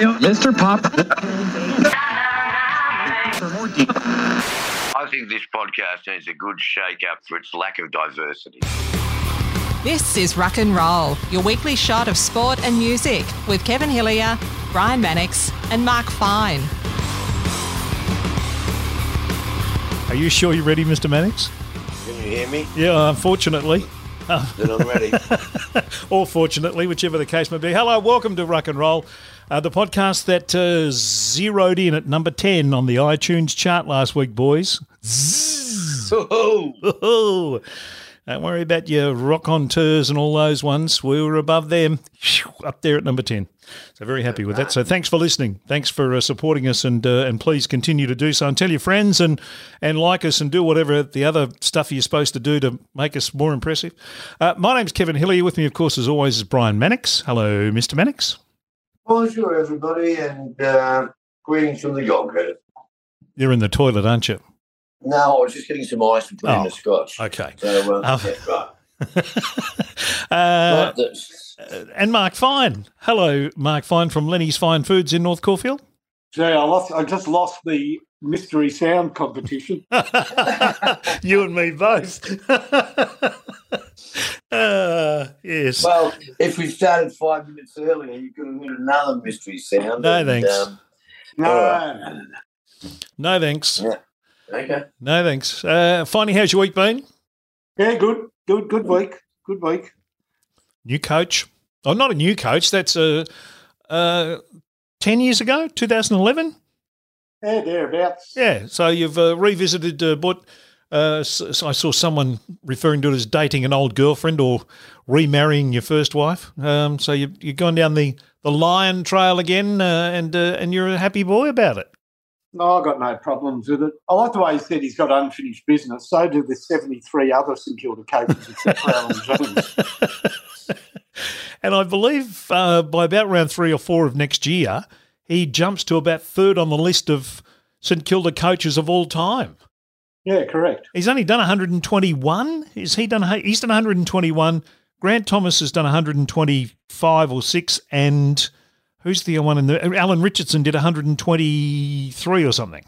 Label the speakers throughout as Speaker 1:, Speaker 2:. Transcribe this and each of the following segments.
Speaker 1: Mr. Pop.
Speaker 2: I think this podcast needs a good shake up for its lack of diversity.
Speaker 3: This is Rock and Roll, your weekly shot of sport and music with Kevin Hillier, Brian Mannix, and Mark Fine.
Speaker 4: Are you sure you're ready, Mr. Mannix?
Speaker 2: Can you hear me?
Speaker 4: Yeah, unfortunately.
Speaker 2: Then I'm ready.
Speaker 4: or fortunately, whichever the case may be. Hello, welcome to Rock and Roll, uh, the podcast that uh, zeroed in at number 10 on the iTunes chart last week, boys.
Speaker 2: Oh,
Speaker 4: Don't worry about your rock on tours and all those ones. We were above them, up there at number 10. So very happy with that. So thanks for listening. Thanks for uh, supporting us, and uh, and please continue to do so. And tell your friends and and like us and do whatever the other stuff you're supposed to do to make us more impressive. Uh, my name's Kevin Hillier. With me, of course, as always, is Brian Mannix. Hello, Mr. Mannix.
Speaker 5: Bonjour, everybody, and uh, greetings from the Gold Coast.
Speaker 4: You're in the toilet, aren't you?
Speaker 5: No, I was just getting some ice and putting
Speaker 4: Oh,
Speaker 5: in the scotch.
Speaker 4: Okay.
Speaker 5: So, uh,
Speaker 4: Oh.
Speaker 5: yeah, right.
Speaker 4: uh,
Speaker 5: Right,
Speaker 4: and Mark Fine. Hello, Mark Fine from Lenny's Fine Foods in North Caulfield.
Speaker 6: Gee, I lost. I just lost the mystery sound competition.
Speaker 4: you and me both. uh, yes.
Speaker 5: well, if we started five minutes earlier, you could have heard another mystery sound.
Speaker 4: No,
Speaker 5: and,
Speaker 4: thanks.
Speaker 5: um,
Speaker 6: No,
Speaker 5: All
Speaker 6: no, no, no.
Speaker 4: No thanks.
Speaker 5: Yeah. okay.
Speaker 4: No thanks. Uh, Finey, how's your week been?
Speaker 6: Yeah, good, good, good week, good week.
Speaker 4: New coach. Oh, not a new coach. That's uh, uh, 10 years ago, 2011.
Speaker 6: Yeah, thereabouts.
Speaker 4: Yeah. So you've uh, revisited uh, what uh, s- s- I saw someone referring to it as dating an old girlfriend or remarrying your first wife. Um, so you, you've gone down the, the lion trail again uh, and, uh, and you're a happy boy about it.
Speaker 6: No, I've got no problems with it. I like the way he said he's got unfinished business. So do the 73 other St Kilda coaches except for Allan Jeans.
Speaker 4: And I believe uh, by about round three or four of next year, he jumps to about third on the list of St Kilda coaches of all time.
Speaker 6: Yeah, correct.
Speaker 4: He's only done 121. Is he done? He's done 121. Grant Thomas has done 125 or six, and who's the one in the? Alan Richardson did 123 or something.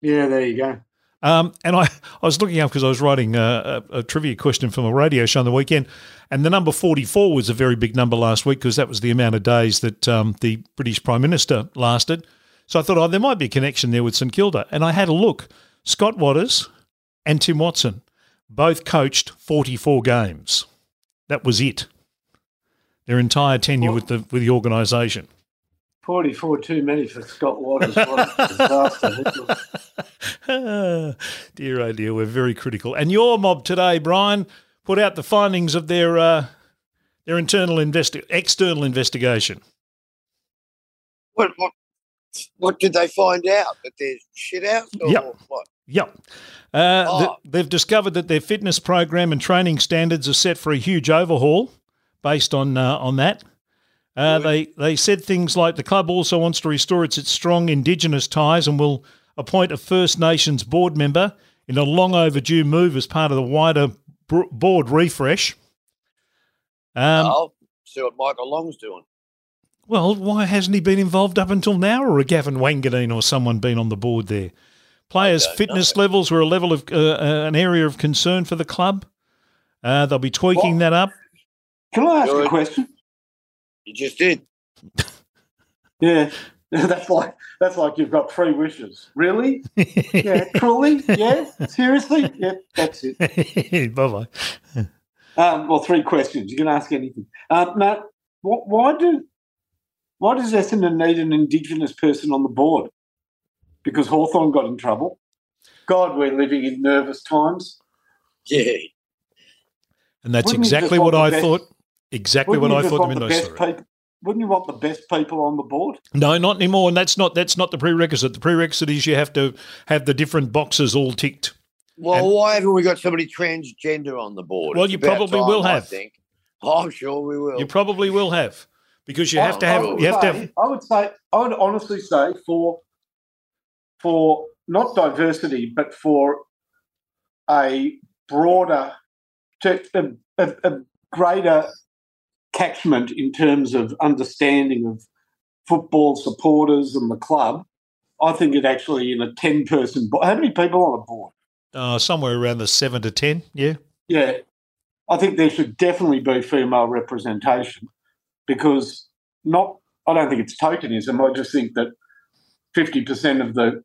Speaker 6: Yeah, there you go.
Speaker 4: Um, and I, I was looking up because I was writing a, a, a trivia question from a radio show on the weekend, and the number 44 was a very big number last week because that was the amount of days that um, the British Prime Minister lasted. So I thought, oh, there might be a connection there with St Kilda. And I had a look. Scott Watters and Tim Watson both coached 44 games. That was it. Their entire tenure with the with the organisation.
Speaker 6: 44 too many for Scott Watters. What a disaster.
Speaker 4: dear oh dear, we're very critical. And your mob today, Brian, put out the findings of their uh, their internal investi- external investigation.
Speaker 2: what, what, what did they find out? That there's shit out? Or
Speaker 4: Yep.
Speaker 2: what?
Speaker 4: Yep. Uh,
Speaker 2: Oh.
Speaker 4: th- they've discovered that their fitness program and training standards are set for a huge overhaul based on uh, on that. Uh, they they said things like the club also wants to restore its, its strong Indigenous ties and will appoint a First Nations board member in a long overdue move as part of the wider br- board refresh. Um,
Speaker 2: oh, see what Michael Long's doing.
Speaker 4: Well, why hasn't he been involved up until now, or a Gavin Wanganeen or someone been on the board there? Players' fitness
Speaker 2: know.
Speaker 4: levels were a level of uh, uh, an area of concern for the club. Uh, they'll be tweaking that up.
Speaker 6: Can I ask
Speaker 2: Good.
Speaker 6: a question?
Speaker 2: You just did.
Speaker 6: Yeah. That's like that's like you've got three wishes. Really? Yeah, truly? Yeah? Seriously? Yeah, that's it.
Speaker 4: bye bye.
Speaker 6: Um, well, three questions. You can ask anything. Um, Matt, wh- why do why does Essendon need an Indigenous person on the board? Because Hawthorn got in trouble. God, we're living in nervous times.
Speaker 2: Yeah.
Speaker 4: And that's
Speaker 6: Wouldn't
Speaker 4: exactly what I
Speaker 6: best-
Speaker 4: thought. Exactly what I thought them
Speaker 6: want
Speaker 4: in
Speaker 6: the
Speaker 4: those
Speaker 6: best people? Wouldn't you want the best people on the board?
Speaker 4: No, not anymore. And that's not that's not the prerequisite. The prerequisite is you have to have the different boxes all ticked.
Speaker 2: Well,
Speaker 4: And-
Speaker 2: why haven't we got somebody transgender on the board?
Speaker 4: Well,
Speaker 2: It's
Speaker 4: you probably
Speaker 2: time,
Speaker 4: will
Speaker 2: I think. Oh, I'm sure we will.
Speaker 4: You probably will have because you have
Speaker 6: I-
Speaker 4: to
Speaker 6: I
Speaker 4: have
Speaker 6: would
Speaker 4: you have to have
Speaker 6: I would say, I would honestly say for for not diversity, but for a broader, to a, a, a greater catchment in terms of understanding of football supporters and the club, I think it actually in a ten person. board. How many people on a board?
Speaker 4: Uh, somewhere around the seven to ten. Yeah.
Speaker 6: Yeah, I think there should definitely be female representation because not. I don't think it's tokenism. I just think that fifty percent of the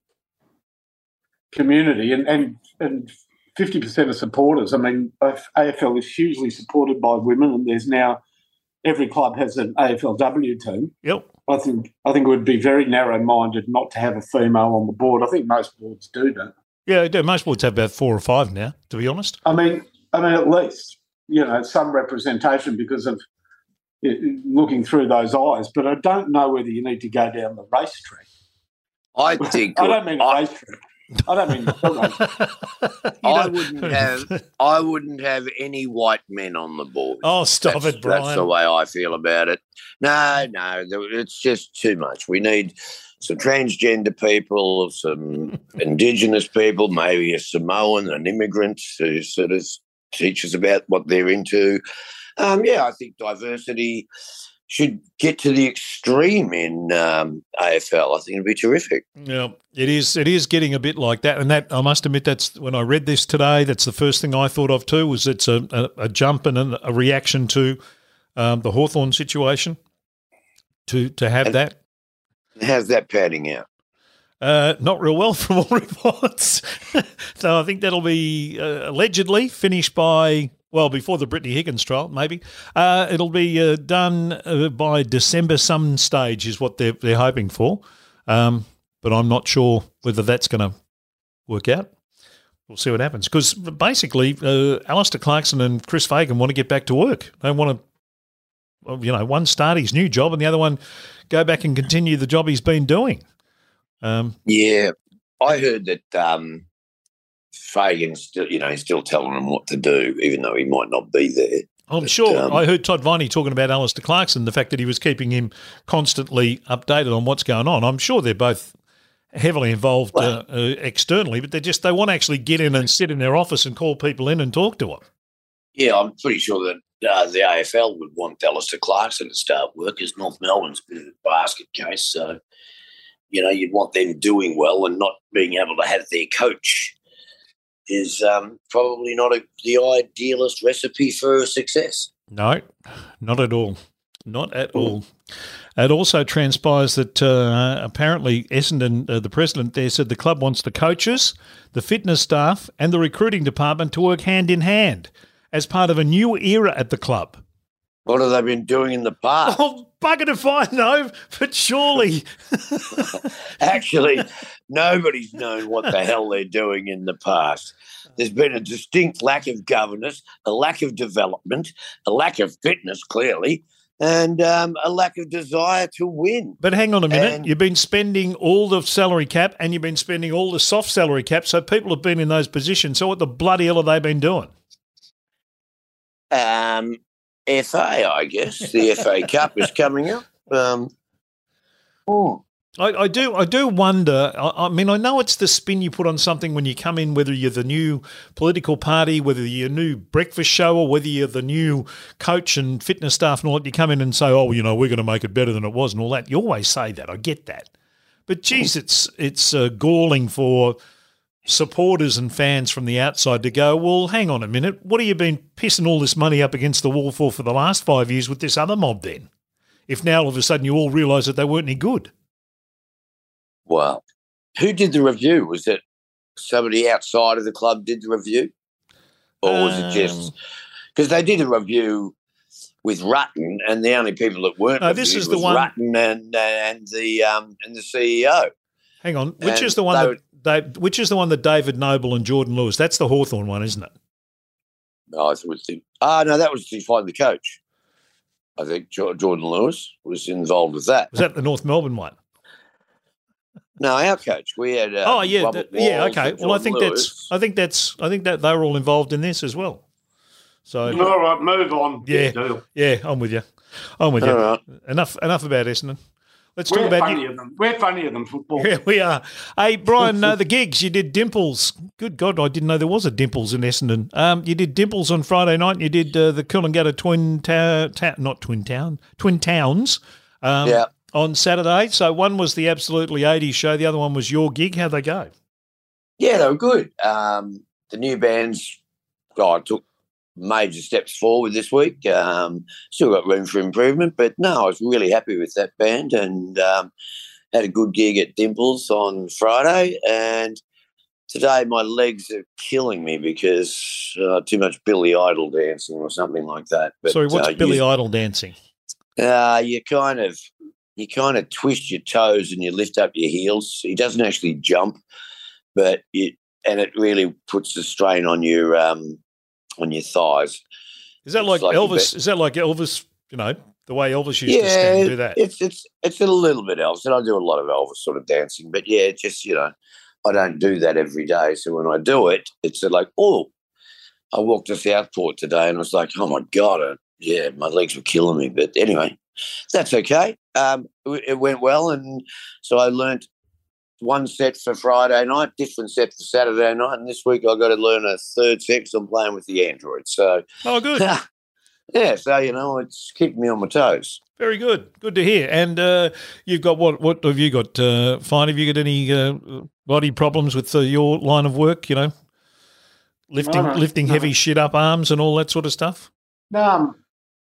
Speaker 6: community and and and fifty percent of supporters. I mean, AFL is hugely supported by women, and there's now every club has an AFLW team.
Speaker 4: Yep.
Speaker 6: I think I think it would be very narrow-minded not to have a female on the board. I think most boards do, don't.
Speaker 4: Yeah, do. Most boards have about four or five now. To be honest,
Speaker 6: I mean, I mean, at least you know some representation because of looking through those eyes. But I don't know whether you need to go down the race track.
Speaker 2: I think
Speaker 6: I don't mean a race track. I don't mean
Speaker 2: I wouldn't have I wouldn't have any white men on the board.
Speaker 4: Oh, stop
Speaker 2: that's,
Speaker 4: it, Brian.
Speaker 2: That's the way I feel about it. No, no, it's just too much. We need some transgender people, some indigenous people, maybe a Samoan, an immigrant who sort of teaches about what they're into. Um, yeah, I think diversity should get to the extreme in um, AFL. I think it'd be terrific.
Speaker 4: Yeah, it is. It is getting a bit like that, and that I must admit that's when I read this today. That's the first thing I thought of too. Was it's a, a, a jump and a, reaction to um, the Hawthorn situation. To to have
Speaker 2: and
Speaker 4: that.
Speaker 2: How's that panning out?
Speaker 4: Uh, not real well from all reports. so I think that'll be uh, allegedly finished by well, before the Brittany Higgins trial, maybe. Uh, it'll be uh, done uh, by December, some stage, is what they're, they're hoping for. Um, but I'm not sure whether that's going to work out. We'll see what happens. Because basically, uh, Alastair Clarkson and Chris Fagan want to get back to work. They want to, you know, one start his new job and the other one go back and continue the job he's been doing. Um,
Speaker 2: yeah. I heard that um, Fagan still, you know, he's still telling them what to do, even though he might not be there.
Speaker 4: I'm but, sure. Um, I heard Todd Viney talking about Alastair Clarkson, the fact that he was keeping him constantly updated on what's going on. I'm sure they're both heavily involved well, uh, uh, externally, but they just they want to actually get in and sit in their office and call people in and talk to them.
Speaker 2: Yeah, I'm pretty sure that uh, the AFL would want Alastair Clarkson to start work as North Melbourne's been a basket case. So, you know, you'd want them doing well and not being able to have their coach is um, probably not a, the idealist recipe for success.
Speaker 4: No, not at all. Not at all. It also transpires that uh, apparently Essendon, uh, the president there, said the club wants the coaches, the fitness staff, and the recruiting department to work hand in hand as part of a new era at the club.
Speaker 2: What have they been doing in the past?
Speaker 4: Oh, bugger if I know, but surely.
Speaker 2: Actually, nobody's known what the hell they're doing in the past. There's been a distinct lack of governance, a lack of development, a lack of fitness, clearly, and um, a lack of desire to win.
Speaker 4: But hang on a minute. And you've been spending all the salary cap and you've been spending all the soft salary cap, so people have been in those positions. So what the bloody hell have they been doing?
Speaker 2: Um, FA, I guess. The FA Cup is coming up. Um,
Speaker 4: oh. I, I, do. I do wonder. I, I, mean, I know it's the spin you put on something when you come in, whether you're the new political party, whether you're a new breakfast show, or whether you're the new coach and fitness staff and all that. You come in and say, "Oh, you know, we're going to make it better than it was," and all that. You always say that. I get that, but geez, it's it's uh, galling for supporters and fans from the outside to go, well, hang on a minute, what have you been pissing all this money up against the wall for for the last five years with this other mob then? If now all of a sudden you all realise that they weren't any good.
Speaker 2: Well, who did the review? Was it somebody outside of the club did the review? Or was um, it just because they did a review with Rutten, and the only people that weren't
Speaker 4: no, this is the one
Speaker 2: Rutten and and the um and the CEO.
Speaker 4: Hang on, which and is the one that they, which is the one that David Noble and Jordan Lewis? That's the Hawthorn one, isn't it?
Speaker 2: No, I was the, ah, no, that was to find the coach. I think Jordan Lewis was involved with that.
Speaker 4: Was that the North Melbourne one?
Speaker 2: No, our coach. We had.
Speaker 4: Um, oh yeah, yeah. Okay. Well, I think Lewis. that's. I think that's. I think that they were all involved in this as well. So.
Speaker 6: All right, move on.
Speaker 4: Yeah. Yeah, I'm with you. I'm with you. Right. Enough. Enough about Essendon. Let's
Speaker 6: We're
Speaker 4: talk about
Speaker 6: funnier you. than we're funnier than football.
Speaker 4: Yeah, we are. Hey, Brian, uh, the gigs you did Dimples. Good God, I didn't know there was a Dimples in Essendon. Um, you did Dimples on Friday night. And you did uh, the Coolangatta Twin Town, ta- not Twin Town, Twin Towns. Um,
Speaker 2: yeah.
Speaker 4: on Saturday. So one was the Absolutely 80s show, the other one was your gig. How'd they go?
Speaker 2: Yeah, they were good. Um, the new bands, oh, took major steps forward this week. Um, still got room for improvement, but no, I was really happy with that band and um, had a good gig at Dimples on Friday. And today my legs are killing me because uh, too much Billy Idol dancing or something like that. But,
Speaker 4: Sorry, what's
Speaker 2: uh,
Speaker 4: Billy
Speaker 2: you,
Speaker 4: Idol dancing?
Speaker 2: uh, you kind of you kind of twist your toes and you lift up your heels. He doesn't actually jump, but it and it really puts the strain on your um, on your thighs.
Speaker 4: Is that like,
Speaker 2: like
Speaker 4: Elvis? Is that like Elvis? You know, the way Elvis used to
Speaker 2: Yeah,
Speaker 4: stand and do that.
Speaker 2: It's it's it's a little bit Elvis, and I do a lot of Elvis sort of dancing. But yeah, just you know, I don't do that every day. So when I do it, it's like oh, I walked to Southport today, and I was like, oh my god, uh, yeah, my legs were killing me. But anyway, that's okay. Um, it it went well, and so I learnt one set for Friday night, different set for Saturday night, and this week I got to learn a third set 'cause I'm playing with the Android. So
Speaker 4: oh, good.
Speaker 2: yeah, so you know, it's keeping me on my toes.
Speaker 4: Very good. Good to hear. And uh, you've got what? What have you got? Uh, fine. Have you got any uh, body problems with uh, your line of work? You know, lifting
Speaker 6: no,
Speaker 4: lifting
Speaker 6: no.
Speaker 4: heavy shit up arms and all that sort of stuff.
Speaker 6: No, um,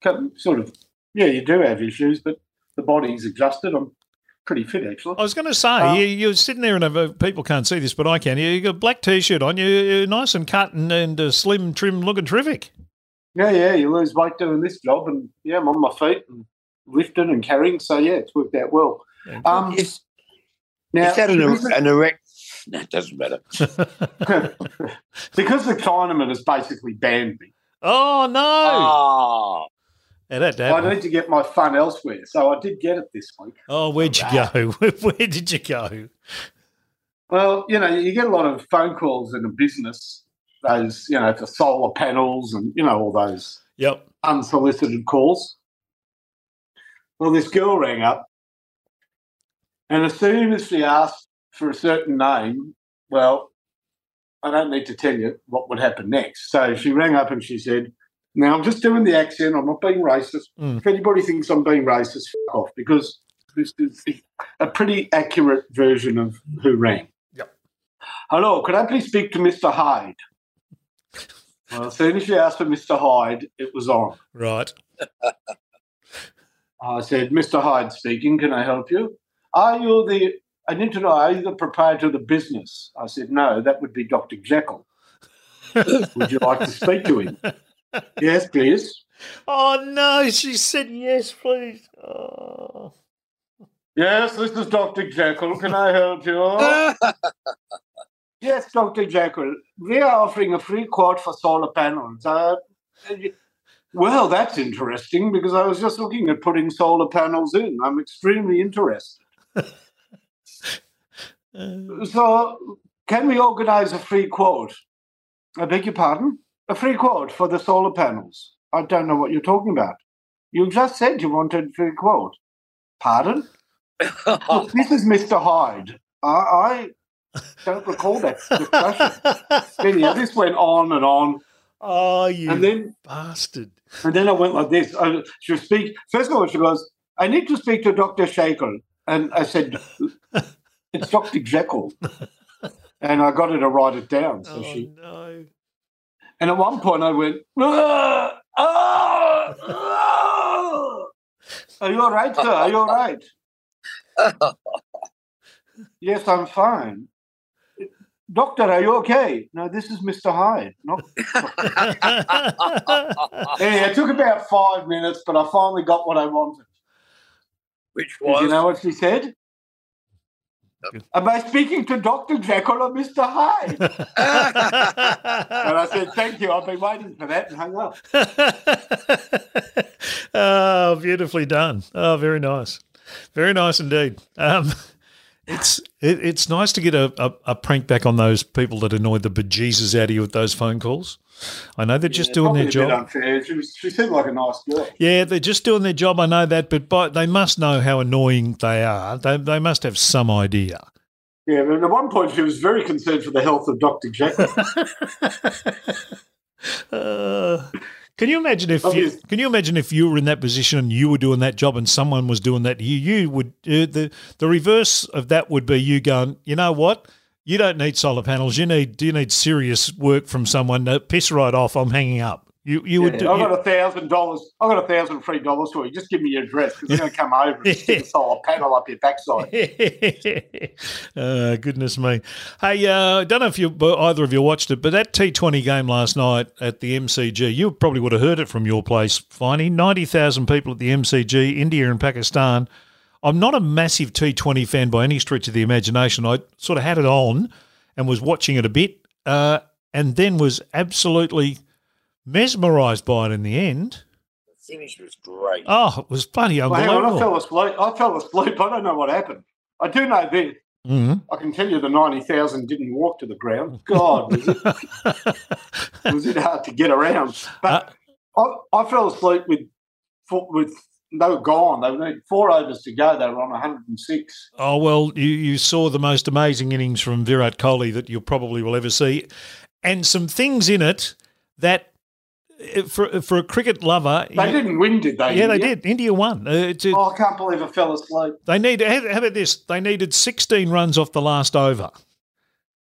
Speaker 6: co- sort of. Yeah, you do have issues, but the body's adjusted. I'm pretty fit actually.
Speaker 4: I was going to say
Speaker 6: Uh,
Speaker 4: you, you're sitting there and uh, people can't see this, but I can. You you got a black t-shirt on. You- You're nice and cut and, and uh, slim, trim, looking terrific.
Speaker 6: Yeah, yeah, you lose weight doing this job, and yeah, I'm on my feet and lifting and carrying. So yeah, it's worked out well. Um,
Speaker 2: Is,
Speaker 6: now,
Speaker 2: is that an,
Speaker 6: because,
Speaker 2: an erect? No, it doesn't matter.
Speaker 6: because the Chinaman has basically banned me,
Speaker 4: oh no!
Speaker 2: Oh,
Speaker 4: Yeah, that, that-
Speaker 6: I need to get my fun elsewhere. So I did get it this week.
Speaker 4: oh, where'd you go? Where did you go?
Speaker 6: Well, you know, you get a lot of phone calls in a business, those, you know, for solar panels and, you know, all those
Speaker 4: Yep.
Speaker 6: unsolicited calls. Well, this girl rang up, and as soon as she asked for a certain name, well, I don't need to tell you what would happen next. So she rang up and she said, Now I'm just doing the accent, I'm not being racist.
Speaker 4: Mm.
Speaker 6: If anybody thinks I'm being racist, f off, because this is a pretty accurate version of who rang.
Speaker 4: Yep.
Speaker 6: Hello, could I please speak to Mr. Hyde? Well, as soon as she asked for Mr. Hyde, it was on.
Speaker 4: Right.
Speaker 6: I said, Mr. Hyde speaking, can I help you? Are you the, I need to know, are you the proprietor of the business? I said, no, that would be Dr. Jekyll. would you like to speak to him? Yes, please.
Speaker 4: Oh no! She said yes, please. Oh.
Speaker 6: Yes, this is Dr. Jekyll. Can I help you? yes, Dr. Jekyll. We are offering a free quote for solar panels. Uh, well, that's interesting because I was just looking at putting solar panels in. I'm extremely interested.
Speaker 4: Uh,
Speaker 6: So, can we organize a free quote? I beg your pardon? A free quote for the solar panels. I don't know what you're talking about. You just said you wanted a free quote. Pardon? Look, this is Mr. Hyde. I, I don't recall that discussion. Anyhow, this went on and on,
Speaker 4: oh, you
Speaker 6: and then
Speaker 4: bastard!
Speaker 6: and then I went like this. I, she speak. First of all, she goes, "I need to speak to Doctor Shackle," and I said, "It's Doctor Jekyll," and I got her to write it down. So
Speaker 4: Oh
Speaker 6: she
Speaker 4: no!
Speaker 6: And at one point, I went, "Ah, ah, ah." Are you all right, sir? Are you all right? yes, I'm fine. Doctor, are you okay? No, this is Mr. Hyde. Not... Anyway, it took about five minutes, but I finally got what I wanted.
Speaker 2: which was
Speaker 6: you know what she said? Am I speaking to Dr. Jekyll or Mr. Hyde? And I said, Thank you. I've been waiting for that and hung up.
Speaker 4: oh, beautifully done. Oh, very nice. Very nice indeed. Um, it's it, it's nice to get a, a, a prank back on those people that annoyed the bejesus out of you with those phone calls. I know they're just doing their
Speaker 6: probably a bit
Speaker 4: job.
Speaker 6: unfair. She, was, she seemed like a nice girl.
Speaker 4: Yeah, they're just doing their job. I know that, but by, they must know how annoying they are. They, they must have some idea.
Speaker 6: Yeah, but at one point she was very concerned for the health of Dr. Jekyll.
Speaker 4: Uh, Can you imagine if you, can you imagine if you were in that position and you were doing that job and someone was doing that to you? You would uh, the the reverse of that would be you going, you know what? You don't need solar panels. You need do you need serious work from someone. Uh, piss right off. I'm hanging up. You you would
Speaker 6: Yeah,
Speaker 4: do.
Speaker 6: I've
Speaker 4: you-
Speaker 6: got a thousand dollars. I've got a thousand free dollars for you. Just give me your address because they're going to come over and stick a solar panel up your backside.
Speaker 4: uh, goodness me. Hey, uh, I don't know if you either of you watched it, but that T20 game last night at the MCG, you probably would have heard it from your place, Finey. 90,000 people at the MCG, India and Pakistan. I'm not a massive T20 fan by any stretch of the imagination. I sort of had it on and was watching it a bit uh, and then was absolutely mesmerised by it in the end.
Speaker 2: The finish was great.
Speaker 4: Oh, it was bloody
Speaker 6: Well, on, I fell asleep. I fell asleep. I don't know what happened. I do know this.
Speaker 4: Mhm.
Speaker 6: I can tell you the 90,000 didn't walk to the ground. God, was it, was it hard to get around. But
Speaker 4: Uh,
Speaker 6: I, I fell asleep with, with they were gone. They were four overs to go. They were on 106.
Speaker 4: Oh well, you, you saw the most amazing innings from Virat Kohli that you probably will ever see, and some things in it that for for a cricket lover,
Speaker 6: They
Speaker 4: you-
Speaker 6: didn't win, did they?
Speaker 4: yeah, they did. India won. Uh, it's a-
Speaker 6: Oh, I can't believe I fell asleep.
Speaker 4: They need. How how about this? They needed sixteen runs off the last over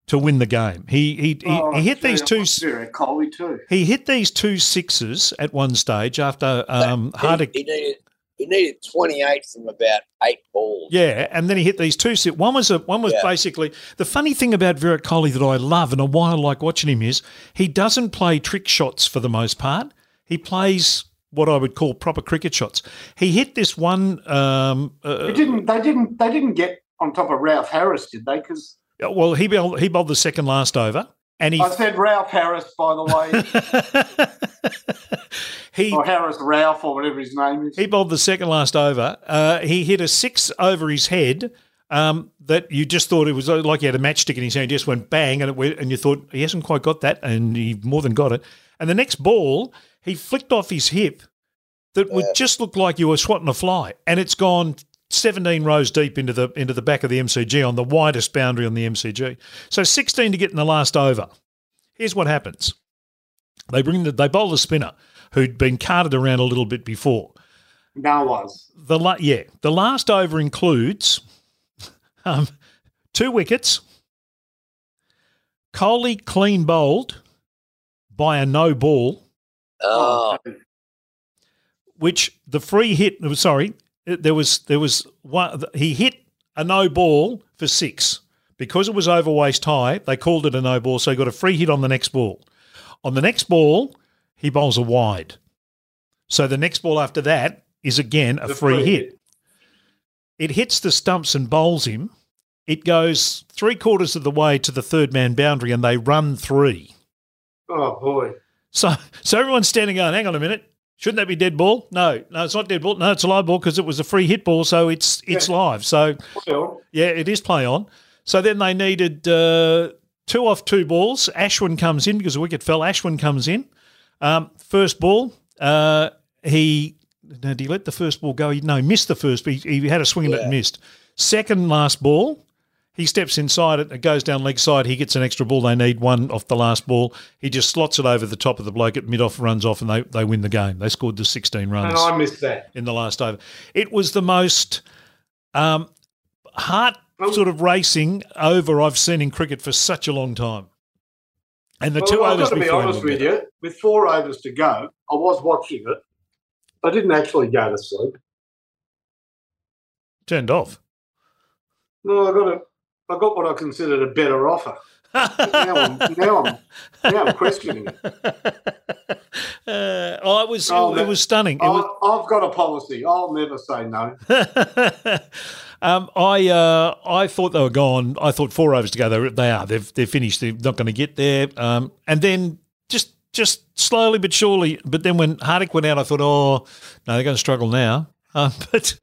Speaker 4: to win the game. He he he,
Speaker 6: Oh,
Speaker 4: he hit these two.
Speaker 6: was Kohli too.
Speaker 4: He hit these two sixes at one stage after um,
Speaker 2: he,
Speaker 4: Hardik.
Speaker 2: he needed he needed 28 from about eight balls.
Speaker 4: Yeah, and then he hit these two. sit- One was a one was
Speaker 2: Yeah.
Speaker 4: basically the funny thing about Virat Kohli that I love and why I like watching him is he doesn't play trick shots for the most part. He plays what I would call proper cricket shots. He hit this one. Um, uh,
Speaker 6: They didn't. They didn't. They didn't get on top of Ralph Harris, did they? Because
Speaker 4: well, he bowled, he bowled the second last over, and he
Speaker 6: I said Ralph Harris, by the way,
Speaker 4: he
Speaker 6: or Harris Ralph, or whatever his name is.
Speaker 4: He bowled the second last over. Uh, he hit a six over his head um, that you just thought it was like he had a matchstick in his hand. Just went bang, and it went, and you thought he hasn't quite got that, and he more than got it. And the next ball, he flicked off his hip that would just look like you were swatting a fly, and it's gone. 17 rows deep into the into the back of the MCG on the widest boundary on the MCG. So 16 to get in the last over. Here's what happens. They bring the, they bowl the spinner who'd been carted around a little bit before.
Speaker 6: Now was.
Speaker 4: The la- yeah, the last over includes um, two wickets. Kohli clean bowled by a no ball,
Speaker 2: Oh,
Speaker 4: which the free hit. Sorry, there was there was one. He hit a no ball for six because it was over waist high. They called it a no ball, so he got a free hit on the next ball. On the next ball, he bowls a wide. So the next ball after that is again a free,
Speaker 6: free
Speaker 4: hit.
Speaker 6: hit.
Speaker 4: It hits the stumps and bowls him. It goes three quarters of the way to the third man boundary, and they run three.
Speaker 6: Oh boy.
Speaker 4: So, so everyone's standing going, hang on a minute. Shouldn't that be dead ball? No, no, it's not dead ball. No, it's a live ball because it was a free hit ball, so it's it's live. So yeah, it is play on. So then they needed uh, two off two balls. Ashwin comes in because the wicket fell. Ashwin comes in. Um, first ball, uh, he did he let the first ball go? He, no, he missed the first. He, he had a swing and it missed. Second last ball, he steps inside it. It goes down leg side. He gets an extra ball. They need one off the last ball. He just slots it over the top of the bloke at mid off, runs off, and they, they win the game. They scored the 16 runs
Speaker 6: and I missed that.
Speaker 4: in the last over. It was the most um, heart sort of racing over I've seen in cricket for such a long time. And the
Speaker 6: Well,
Speaker 4: two
Speaker 6: I've
Speaker 4: overs
Speaker 6: got to be honest with you. With four overs to go, I was watching it. I didn't actually go to sleep.
Speaker 4: turned off.
Speaker 6: No, I got a, I got what I considered a better offer. Now I'm, now I'm, now I'm questioning it.
Speaker 4: Uh, oh, it was
Speaker 6: Oh,
Speaker 4: it,
Speaker 6: that-
Speaker 4: was stunning. It
Speaker 6: I,
Speaker 4: was,
Speaker 6: I've got a policy. I'll never say no.
Speaker 4: um, I uh, I thought they were gone. I thought four overs to go. They, they are. They've they're finished. They're not going to get there. Um, and then just just slowly but surely. But then when Hardik went out, I thought, oh no, they're going to struggle now. Uh, but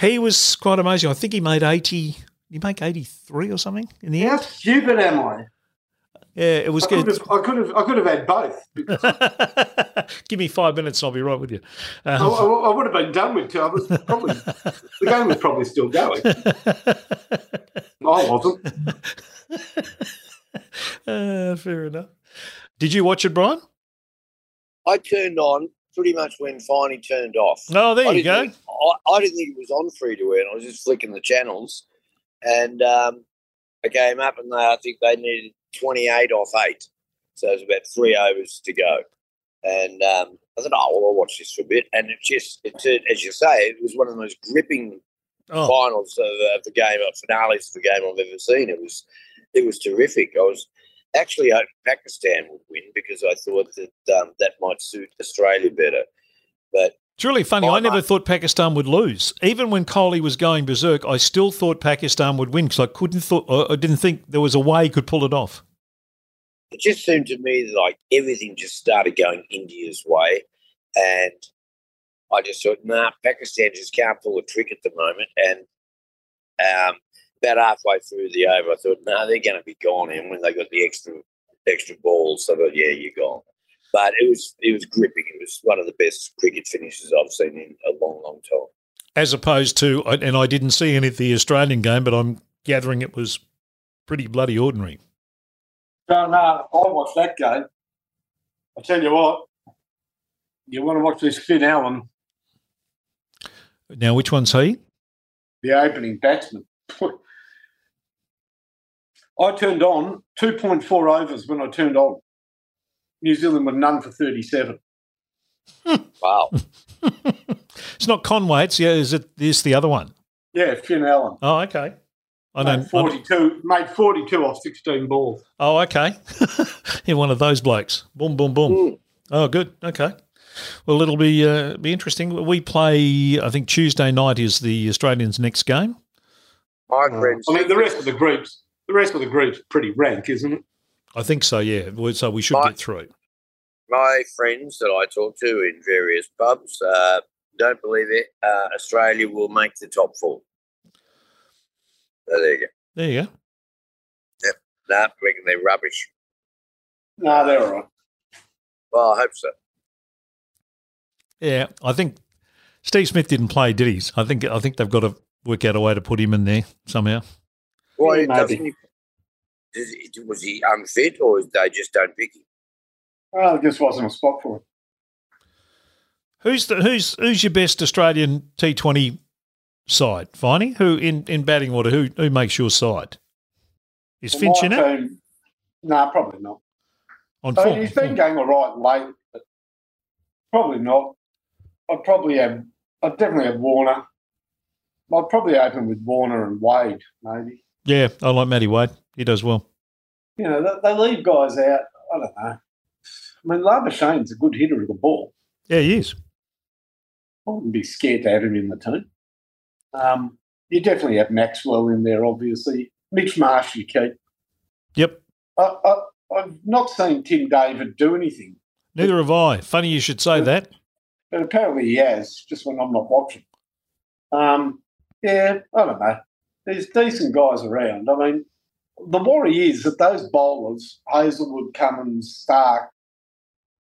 Speaker 4: he was quite amazing. I think he made eighty. Did he make eighty three or something in the
Speaker 6: How
Speaker 4: end?
Speaker 6: stupid am I?
Speaker 4: Yeah, it was
Speaker 6: I could
Speaker 4: good.
Speaker 6: have, I could have, I could have had both.
Speaker 4: Give me five minutes, and I'll be right with you.
Speaker 6: I,
Speaker 4: Um,
Speaker 6: I, I would have been done with two. I was probably the game was probably still going. I wasn't.
Speaker 4: uh, fair enough. Did you watch it, Brian?
Speaker 2: I turned on pretty much when Finey turned off.
Speaker 4: Oh, there
Speaker 2: I
Speaker 4: you go.
Speaker 2: Think, I, I didn't think it was on free to air. I was just flicking the channels, and um, I came up, and they, I think they needed 28 off eight, so it was about three overs to go. And um, I thought, oh well, I'll watch this for a bit. And it just, it, as you say, it was one of the most gripping
Speaker 4: Oh,
Speaker 2: finals of, of the game, of finales of the game I've ever seen. It was, it was terrific. I was actually hoping Pakistan would win because I thought that um, that might suit Australia better. But
Speaker 4: it's really funny. I never thought Pakistan would lose. Even when Kohli was going berserk, I still thought Pakistan would win because I couldn't thought I I didn't think there was a way he could pull it off.
Speaker 2: it just seemed to me like everything just started going India's way, and I just thought, nah, Pakistan just can't pull a trick at the moment. And um, about halfway through the over, I thought, nah, they're going to be gone. And when they got the extra extra balls, I thought, yeah, you're gone. But it was it was gripping. It was one of the best cricket finishes I've seen in a long, long time.
Speaker 4: As opposed to, and I didn't see any of the Australian game, but I'm gathering it was pretty bloody ordinary.
Speaker 6: No, no, I watched that game. I tell you what, you want to watch this Finn Allen,
Speaker 4: Now, which one's he?
Speaker 6: the opening batsman. I turned on 2.4 overs when I turned on. New Zealand were none for 37.
Speaker 2: Wow.
Speaker 4: It's not Conway. It's yeah. Is it? Is the other one?
Speaker 6: Yeah, Finn Allen.
Speaker 4: Oh, okay. I don't.
Speaker 6: Made 42, made 42 off 16 balls.
Speaker 4: Oh, okay. You're one of those blokes. Boom, boom, boom.
Speaker 2: Mm.
Speaker 4: Oh, good. Okay. Well, it'll be uh, be interesting. We play. I think Tuesday night is the Australians' next game.
Speaker 2: My friends.
Speaker 6: I mean, the rest of the groups, the rest of the groups pretty rank, isn't it?
Speaker 4: I think so. Yeah. So we should
Speaker 2: Right.
Speaker 4: get through.
Speaker 2: my friends that I talk to in various pubs uh, don't believe it. Uh, Australia will make the top four. So there you go.
Speaker 4: There you go.
Speaker 2: Nah, I reckon they're rubbish.
Speaker 6: No, they're all right.
Speaker 2: Well, I hope so.
Speaker 4: Yeah. I think Steve Smith didn't play, did he? I think I think they've got to work out a way to put him in there somehow.
Speaker 2: Why
Speaker 6: Yeah, maybe.
Speaker 2: doesn't he? Is he- Was he unfit, or they just don't pick him?
Speaker 6: Well, there just wasn't a spot for it.
Speaker 4: Who's the who's who's your best Australian T Twenty side? Finey, who in, in batting order? Who who makes your side? Is
Speaker 6: Well,
Speaker 4: Finch in it
Speaker 6: team- No, probably not.
Speaker 4: on
Speaker 6: I
Speaker 4: form?
Speaker 6: he's been going all right late, but probably not. I'd probably have, I'd definitely have Warner. I'd probably open with Warner and Wade, maybe.
Speaker 4: Yeah, I like Matty Wade. He does well.
Speaker 6: You know, they, they leave guys out. I don't know. I mean, Labuschagne's a good hitter of the ball.
Speaker 4: Yeah, he is.
Speaker 6: I wouldn't be scared to have him in the team. Um, you definitely have Maxwell in there, obviously. Mitch Marsh, you keep.
Speaker 4: Yep.
Speaker 6: I, I, I've not seen Tim David do anything,
Speaker 4: Neither have I. Funny you should say that.
Speaker 6: but apparently he has, just when I'm not watching. Um, yeah, I don't know. There's decent guys around. I mean, the worry is that those bowlers, Hazlewood, Cummins, Starc,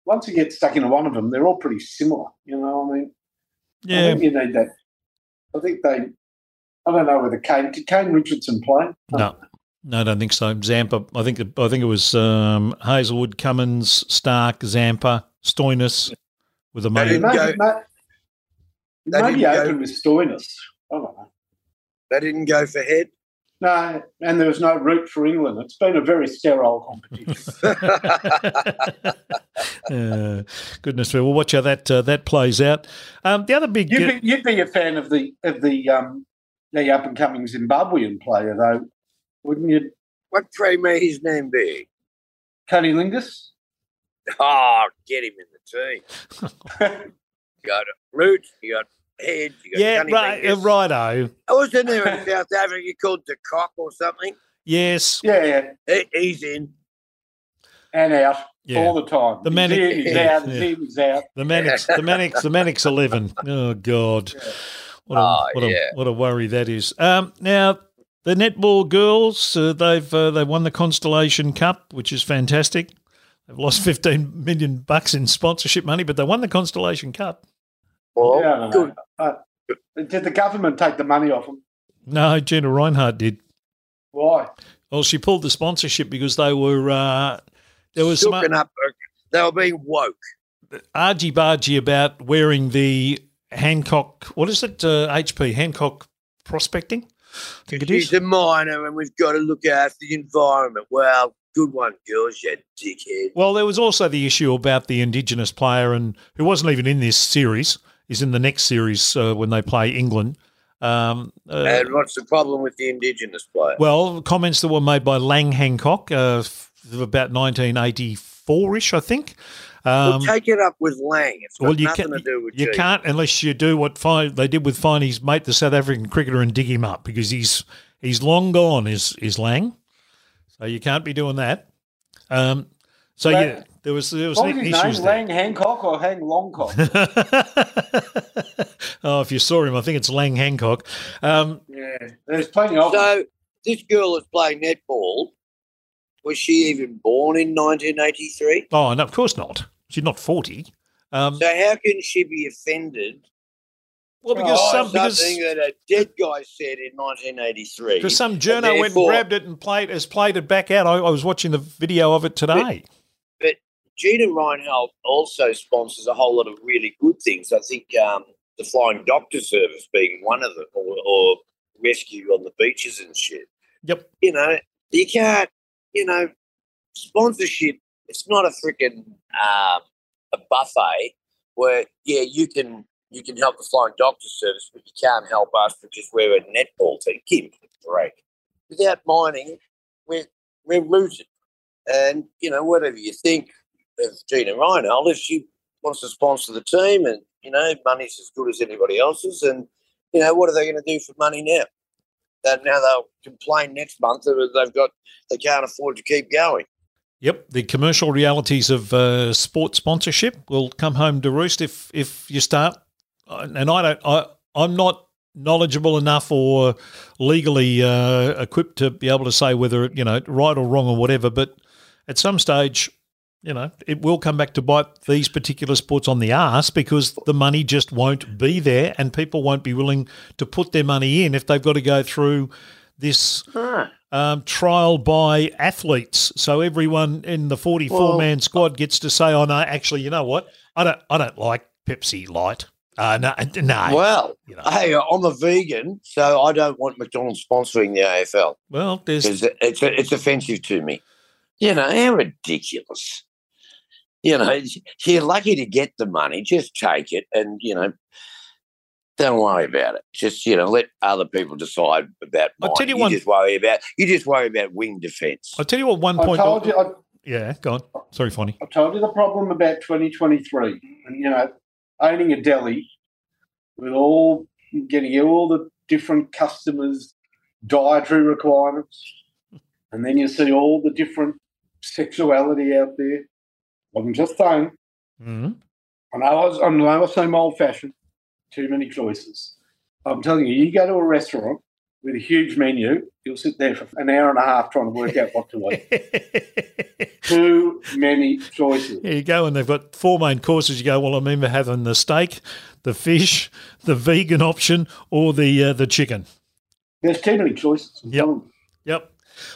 Speaker 6: once you get stuck into one of them, they're all pretty similar. You know, what I mean, I
Speaker 4: Yeah,
Speaker 6: think you need that. I think they. I don't know whether Kane did Kane Richardson play.
Speaker 4: no, no, I don't think so. Zampa. I think I think it was um, Hazlewood, Cummins, Starc, Zampa, Stoinis with a
Speaker 2: They
Speaker 6: maybe
Speaker 2: go- they
Speaker 6: maybe
Speaker 2: didn't go-
Speaker 6: open with Stoinis. I don't know.
Speaker 2: They didn't go for Head.
Speaker 6: No, and there was no Root for England. It's been a very sterile competition.
Speaker 4: Uh, goodness me. We'll watch how that uh, that plays out. Um, the other big
Speaker 6: you'd, be, you'd be a fan of the of the um, the up and coming Zimbabwean player, though, wouldn't you,
Speaker 2: What pray may his name be?
Speaker 6: Tony Lingus?
Speaker 2: Oh, get him in the team. You got Root, you got Head,
Speaker 4: yeah, right, uh, righto.
Speaker 2: I was in there in South Africa called the Cock or something.
Speaker 4: Yes,
Speaker 6: yeah, yeah,
Speaker 2: He, he's in.
Speaker 6: and out
Speaker 4: yeah.
Speaker 6: all the time.
Speaker 4: The
Speaker 6: he's
Speaker 4: manic-
Speaker 6: in,
Speaker 4: yeah,
Speaker 6: out, he's
Speaker 4: yeah.
Speaker 6: in, out.
Speaker 4: The manics. the manics. the Mannix eleven. Oh God, what a
Speaker 2: Oh,
Speaker 4: what a what a worry that is. Um, now the netball girls, uh, they've uh, they won the Constellation Cup, which is fantastic. They've lost fifteen million bucks in sponsorship money, but they won the Constellation Cup.
Speaker 2: Well,
Speaker 6: yeah,
Speaker 2: good.
Speaker 6: Uh, did the government take the money off them?
Speaker 4: No, Gina Rinehart did.
Speaker 6: Why?
Speaker 4: Well, she pulled the sponsorship because they were uh, there was some
Speaker 2: up. They were being woke.
Speaker 4: argy bargy about wearing the Hancock. What is it? Uh, HP Hancock prospecting. I think it
Speaker 2: She's
Speaker 4: is.
Speaker 2: a minor, and we've got to look after the environment. Well, good one, girls, you dickhead.
Speaker 4: Well, there was also the issue about the Indigenous player, and who wasn't even in this series. Is in the next series uh, when they play England. Um, uh,
Speaker 2: and what's the problem with the Indigenous player?
Speaker 4: Well, comments that were made by Lang Hancock uh, about 1984-ish, I think.
Speaker 2: well,
Speaker 4: Um,
Speaker 2: take it up with Lang. It's got
Speaker 4: well, you
Speaker 2: nothing
Speaker 4: can
Speaker 2: to do with
Speaker 4: you
Speaker 2: G.
Speaker 4: can't unless you do what Fine, they did with Finey's mate, the South African cricketer, and dig him up because he's he's long gone. Is is Lang? So you can't be doing that. Um, so
Speaker 6: Lang-
Speaker 4: yeah, there was there was
Speaker 6: What was his name?
Speaker 4: issues there.
Speaker 6: Lang Hancock or Hang Longcock?
Speaker 4: oh, if you saw him, I think it's Lang Hancock. Um,
Speaker 6: yeah, there's plenty of.
Speaker 2: So this girl that's playing netball, was she even born in 1983?
Speaker 4: oh, and of course not. She's not forty. Um,
Speaker 2: So how can she be offended
Speaker 4: well, because
Speaker 6: Oh,
Speaker 4: some
Speaker 2: by
Speaker 4: because
Speaker 2: something that a dead guy said in 1983?
Speaker 4: because some journo went and grabbed it and played has played it back out. I, I was watching the video of it today.
Speaker 2: Gina Reinhold also sponsors a whole lot of really good things. I think um, the Flying Doctor Service being one of them, or, or rescue on the beaches and shit.
Speaker 4: Yep.
Speaker 2: You know, you can't. You know, sponsorship. It's not a freaking um, a buffet where yeah you can you can help the Flying Doctor Service, but you can't help us because we're a netball team. Give break. Without mining, we're we're rooted. And you know, whatever you think of Gina Reinhold, if she wants to sponsor the team, and you know, money's as good as anybody else's, and you know, what are they going to do for money now? That now they'll complain next month that they've got they can't afford to keep going.
Speaker 4: Yep, the commercial realities of uh, sports sponsorship will come home to roost if if you start. And I don't. I I'm not knowledgeable enough or legally uh, equipped to be able to say whether you know right or wrong or whatever. But at some stage, you know, it will come back to bite these particular sports on the ass because the money just won't be there, and people won't be willing to put their money in if they've got to go through this um, trial by athletes. So everyone in the 44 man squad gets to say, "Oh no, actually, you know what? I don't, I don't like Pepsi Light. Uh, no, no.
Speaker 2: Well,
Speaker 4: you know.
Speaker 2: hey, I'm a vegan, so I don't want McDonald's sponsoring the AFL
Speaker 4: Well, there's
Speaker 2: it's it's offensive to me. You know how ridiculous. You know, you're lucky to get the money. Just take it, and you know, don't worry about it. Just you know, let other people decide about.
Speaker 4: I'll tell
Speaker 2: mine.
Speaker 4: you one-
Speaker 2: just worry about you. Just worry about wing defence.
Speaker 4: I'll tell you what. One
Speaker 6: I
Speaker 4: point.
Speaker 6: told you. I,
Speaker 4: yeah, go on. Sorry, funny.
Speaker 6: I told you the problem about 2023, and you know, owning a deli with all getting all the different customers' dietary requirements, and then you see all the different sexuality out there. I'm just saying.
Speaker 4: hmm
Speaker 6: I know I, was, I I seem old fashioned. Too many choices. I'm telling you, you go to a restaurant with a huge menu, you'll sit there for an hour and a half trying to work out what to eat. Too many choices.
Speaker 4: There you go, and they've got four main courses. You go, well, I remember having the steak, the fish, the vegan option, or the uh, the chicken.
Speaker 6: There's too many choices. I'm
Speaker 4: Yep. Yep.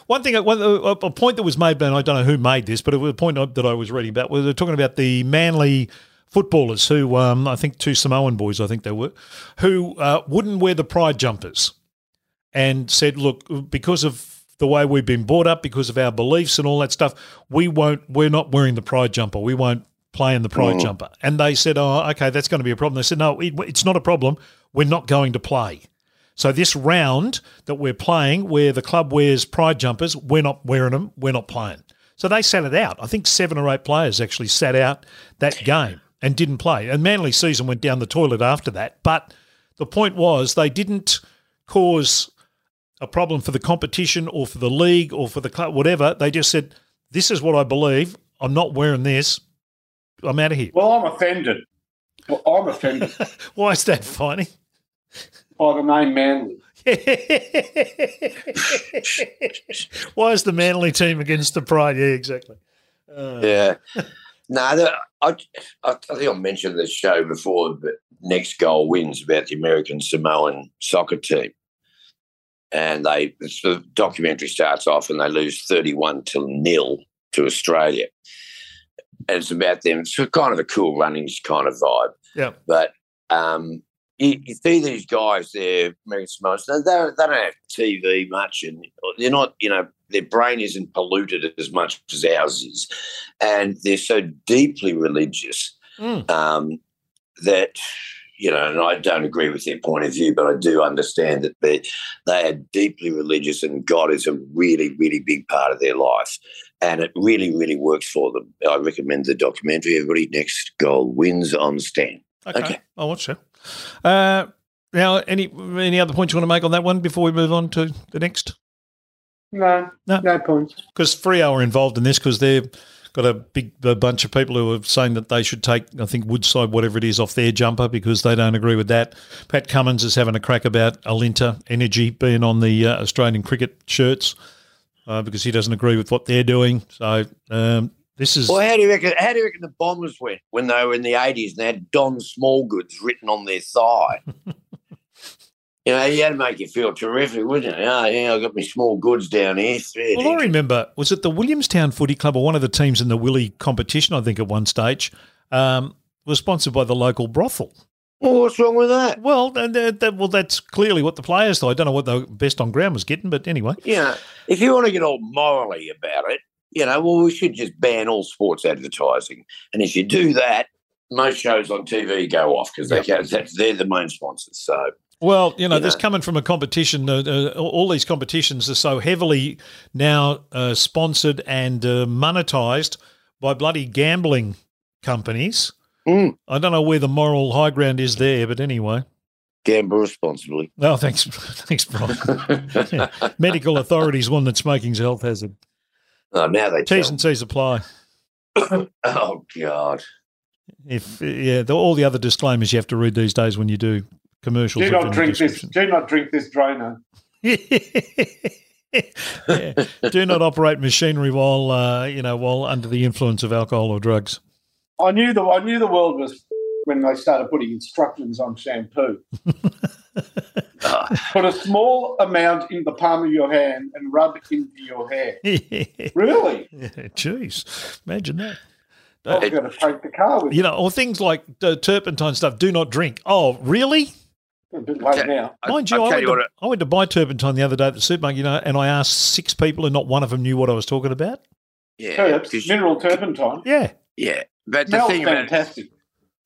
Speaker 4: One thing, one, a point that was made, and I don't know who made this, but it was a point that I was reading about. Was they're talking about the Manly footballers who, um, I think, two Samoan boys, I think they were, who uh, wouldn't wear the pride jumpers, and said, "Look, because of the way we've been brought up, because of our beliefs and all that stuff, we won't. We're not wearing the pride jumper. We won't play in the pride jumper." And they said, "Oh, okay, that's going to be a problem." They said, "No, it, it's not a problem. We're not going to play." So this round that we're playing, where the club wears pride jumpers, we're not wearing them. We're not playing. So they sat it out. I think seven or eight players actually sat out that game and didn't play. And Manly season went down the toilet after that. But the point was they didn't cause a problem for the competition or for the league or for the club, whatever. They just said, "This is what I believe. I'm not wearing this. I'm out of here."
Speaker 6: Well, I'm offended. Well, I'm offended
Speaker 4: Why is that funny?
Speaker 6: By the name Manly.
Speaker 4: Why is the Manly team against the Pride? Yeah, exactly. Uh,
Speaker 2: Yeah. no, the, I, I think I mentioned this show before, but next goal wins about the American Samoan soccer team. And they the documentary starts off and they lose 31 to nil to Australia. and it's about them. It's kind of a cool runnings kind of vibe.
Speaker 4: Yeah.
Speaker 2: But um, you, you see these guys, they're American Samoans, they, they don't have TV much and they're not, you know, their brain isn't polluted as much as ours is. And they're so deeply religious
Speaker 4: Mm.
Speaker 2: um, that, you know, and I don't agree with their point of view, but I do understand that they, they are deeply religious and God is a really, really big part of their life. And it really, really works for them. I recommend the documentary. Everybody, next goal wins on Stan.
Speaker 4: Okay.
Speaker 2: Okay.
Speaker 4: I'll watch that. Uh, now, any any other points you want to make on that one before we move on to the next?
Speaker 6: No,
Speaker 4: No.
Speaker 6: no, points.
Speaker 4: Because Freo are involved in this because they've got a big a bunch of people who are saying that they should take, I think, Woodside, whatever it is, off their jumper because they don't agree with that. Pat Cummins is having a crack about Alinta Energy being on the uh, Australian cricket shirts uh, because he doesn't agree with what they're doing. So um, this is.
Speaker 2: Well, how do you reckon? How do you reckon the Bombers went when they were in the eighties and they had Don Smallgoods written on their thigh? you know, you had to make you feel terrific, wouldn't it? Oh, yeah, I got my small goods down here.
Speaker 4: Well, I remember, was it the Williamstown Footy Club or one of the teams in the Willie competition, I think, at one stage, um, was sponsored by the local brothel.
Speaker 2: Well, what's wrong with that?
Speaker 4: Well, and that, that, well, that's clearly what the players thought. I don't know what the best on ground was getting, but anyway.
Speaker 2: You know, if you want to get all morally about it, you know, well, we should just ban all sports advertising. And if you do that, most shows on TV go off because they they're the main sponsors. So
Speaker 4: Well, you know,
Speaker 2: You
Speaker 4: this
Speaker 2: know.
Speaker 4: coming from a competition, uh, uh, all these competitions are so heavily now uh, sponsored and uh, monetized by bloody gambling companies.
Speaker 2: Mm.
Speaker 4: I don't know where the moral high ground is there, but anyway.
Speaker 2: gamble responsibly.
Speaker 4: Well, thanks, thanks, Brian. Yeah. Medical authorities one that smoking's a health hazard.
Speaker 2: Oh, now they
Speaker 4: T's and C's apply.
Speaker 2: Oh God.
Speaker 4: If yeah, the, all the other disclaimers you have to read these days when you do commercials.
Speaker 6: Do not drink this. Do not drink this Drano.
Speaker 4: Yeah. Do not operate machinery while uh, you know while under the influence of alcohol or drugs.
Speaker 6: I knew the I knew the world was when they started putting instructions on shampoo. Put a small amount in the palm of your hand and rub it into your hair. Really?
Speaker 4: Jeez, imagine that.
Speaker 6: I was going to take the car with
Speaker 4: You know, or things like uh, turpentine stuff. Do not drink. Oh, really?
Speaker 6: A bit late
Speaker 2: Okay.
Speaker 6: now.
Speaker 4: Mind you,
Speaker 2: I'll
Speaker 4: I went,
Speaker 2: you
Speaker 4: to. I went to buy turpentine the other day at the supermarket, you know, and I asked six people, and not one of them knew what I was talking about.
Speaker 2: Yeah,
Speaker 6: Turps,
Speaker 2: 'cause-
Speaker 6: mineral turpentine.
Speaker 4: Yeah,
Speaker 2: yeah. But the
Speaker 6: Smells
Speaker 2: thing about it,
Speaker 6: fantastic.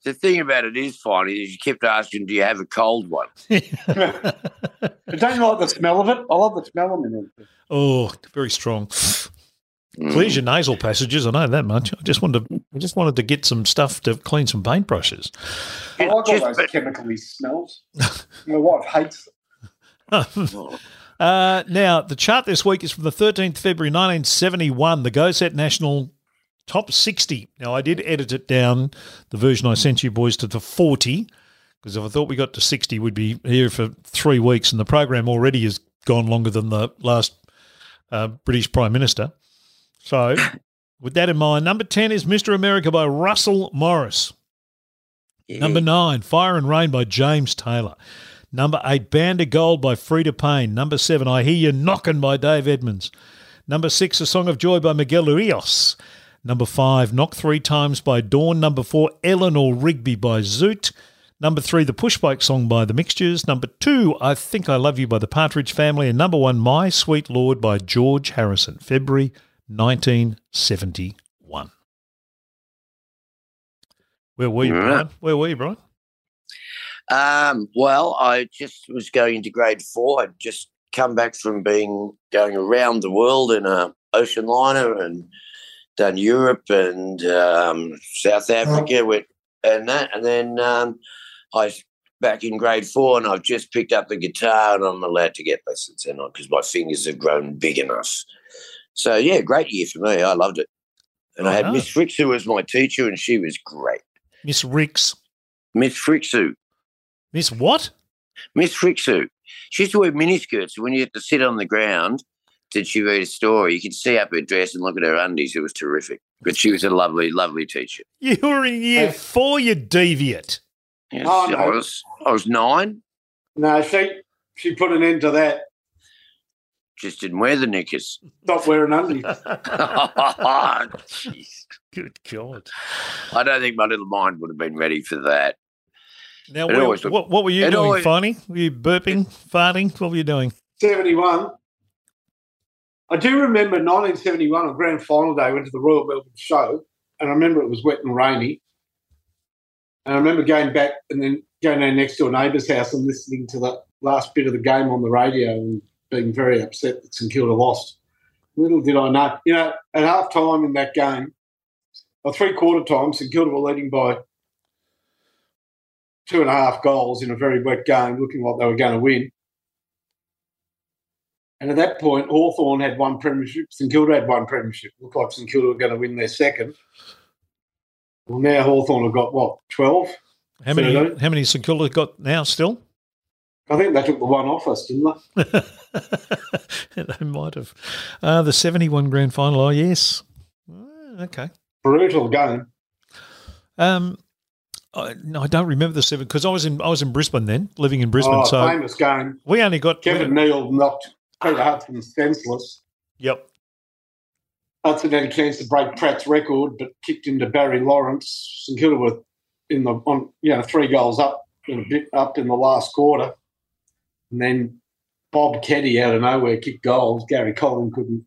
Speaker 2: The thing about it is funny is you kept asking, "Do you have a cold one?"
Speaker 6: But don't you like the smell of it? I love the smell of it.
Speaker 4: oh, very strong.
Speaker 2: Mm.
Speaker 4: Clears your nasal passages. I know that much. I just wanted, to, I just wanted to get some stuff to clean some paintbrushes.
Speaker 6: I like all
Speaker 2: Just-
Speaker 6: those chemically smells. My wife hates them.
Speaker 4: Uh, now, the chart this week is from the 13th February 1971, the Go Set National Top 60. Now, I did edit it down, the version I sent you boys, to the 40, because if I thought we got to 60, we'd be here for three weeks, and the program already has gone longer than the last uh, British Prime Minister. So, with that in mind, number 10 is Mr. America by Russell Morris.
Speaker 2: Yeah.
Speaker 4: Number nine, Fire and Rain by James Taylor. Number eight, Band of Gold by Freda Payne. Number seven, I Hear You Knockin' by Dave Edmunds. Number six, A Song of Joy by Miguel Rios. Number five, Knock Three Times by Dawn. Number four, Eleanor Rigby by Zoot. Number three, The Pushbike Song by The Mixtures. Number two, I Think I Love You by The Partridge Family. And number one, My Sweet Lord by George Harrison, February 1971. Where were you, Brian? Where were you, Brian?
Speaker 2: Um, well, I just was going into grade four. I'd just come back from being going around the world in a ocean liner and done Europe and um, South Africa with and that, and then um, I was back in grade four, and I've just picked up the guitar, and I'm allowed to get lessons now because my fingers have grown big enough. So yeah, great year for me. I loved it, and I had
Speaker 4: Oh.
Speaker 2: Miss Fricks who was my teacher, and she was great.
Speaker 4: Miss Ricks.
Speaker 2: Miss Fricksu.
Speaker 4: Miss what?
Speaker 2: Miss Fricksu. She used to wear miniskirts. When you had to sit on the ground, did she read a story? You could see up her dress and look at her undies. It was terrific. But she was a lovely, lovely teacher.
Speaker 4: You were in year
Speaker 6: Hey.
Speaker 4: four, you deviant.
Speaker 2: Yes,
Speaker 6: Oh, no.
Speaker 2: I was I was nine.
Speaker 6: No, she she put an end to that.
Speaker 2: Just didn't wear the knickers.
Speaker 6: Stop wearing undies.
Speaker 2: Jeez.
Speaker 4: Good God.
Speaker 2: I don't think my little mind would have been ready for that.
Speaker 4: Now, where-
Speaker 2: looked-
Speaker 4: what, what were you doing,
Speaker 2: always-
Speaker 4: Finey? Were you burping, farting? What were you doing?
Speaker 6: 71. I do remember 1971 on grand final day, I went to the Royal Melbourne show, and I remember it was wet and rainy. And I remember going back and then going down next to a neighbour's house and listening to the last bit of the game on the radio and being very upset that St Kilda lost. Little did I know, you know, at half time in that game, or three quarter time, St Kilda were leading by two and a half goals in a very wet game, looking like they were going to win. And at that point, Hawthorn had one premiership, St Kilda had one premiership. Looked like St Kilda were going to win their second. Well, now Hawthorn have got what, 12?
Speaker 4: How many? How many St Kilda got now? Still?
Speaker 6: I think they took the one off us, didn't they?
Speaker 4: they might have. Uh, the seventy-one grand final. Oh yes. Ah, Okay.
Speaker 6: Brutal game.
Speaker 4: Um, I, no, I don't remember the seven because I was in I was in Brisbane then, living in Brisbane.
Speaker 6: Oh,
Speaker 4: so
Speaker 6: famous game.
Speaker 4: we only got
Speaker 6: Kevin Neale knocked Peter Hudson senseless.
Speaker 4: Yep.
Speaker 6: Hudson had a chance to break Pratt's record, but kicked into Barry Lawrence. St Kilda were in the on you know three goals up and a bit up in the last quarter, and then Bob Keddie out of nowhere kicked goals. Gary Colling couldn't.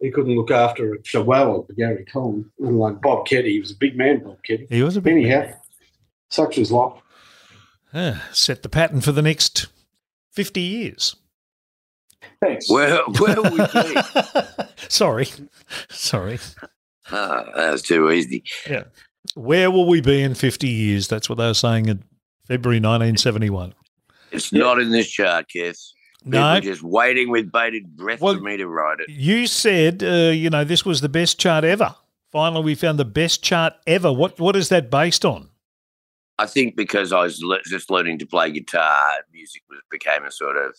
Speaker 6: He couldn't look after a chihuahua for Gary Colling. like Bob Keddie, he was a big man. Bob Keddie.
Speaker 4: He was a big
Speaker 6: Anyhow,
Speaker 4: man.
Speaker 6: such was life.
Speaker 4: Ah, set the pattern for the next fifty years.
Speaker 6: Thanks.
Speaker 2: Where, where will we be?
Speaker 4: Sorry, sorry.
Speaker 2: Ah, that was too easy. Yeah.
Speaker 4: Where will we be in fifty years? That's what they were saying in February nineteen seventy-one.
Speaker 2: It's not in this chart, Keith. People
Speaker 4: No,
Speaker 2: just waiting with bated breath
Speaker 4: Well-
Speaker 2: for me to write it.
Speaker 4: You said, uh, you know, this was the best chart ever. Finally, we found the best chart ever. What what is that based on?
Speaker 2: I think because I was le- just learning to play guitar, music was, became a sort of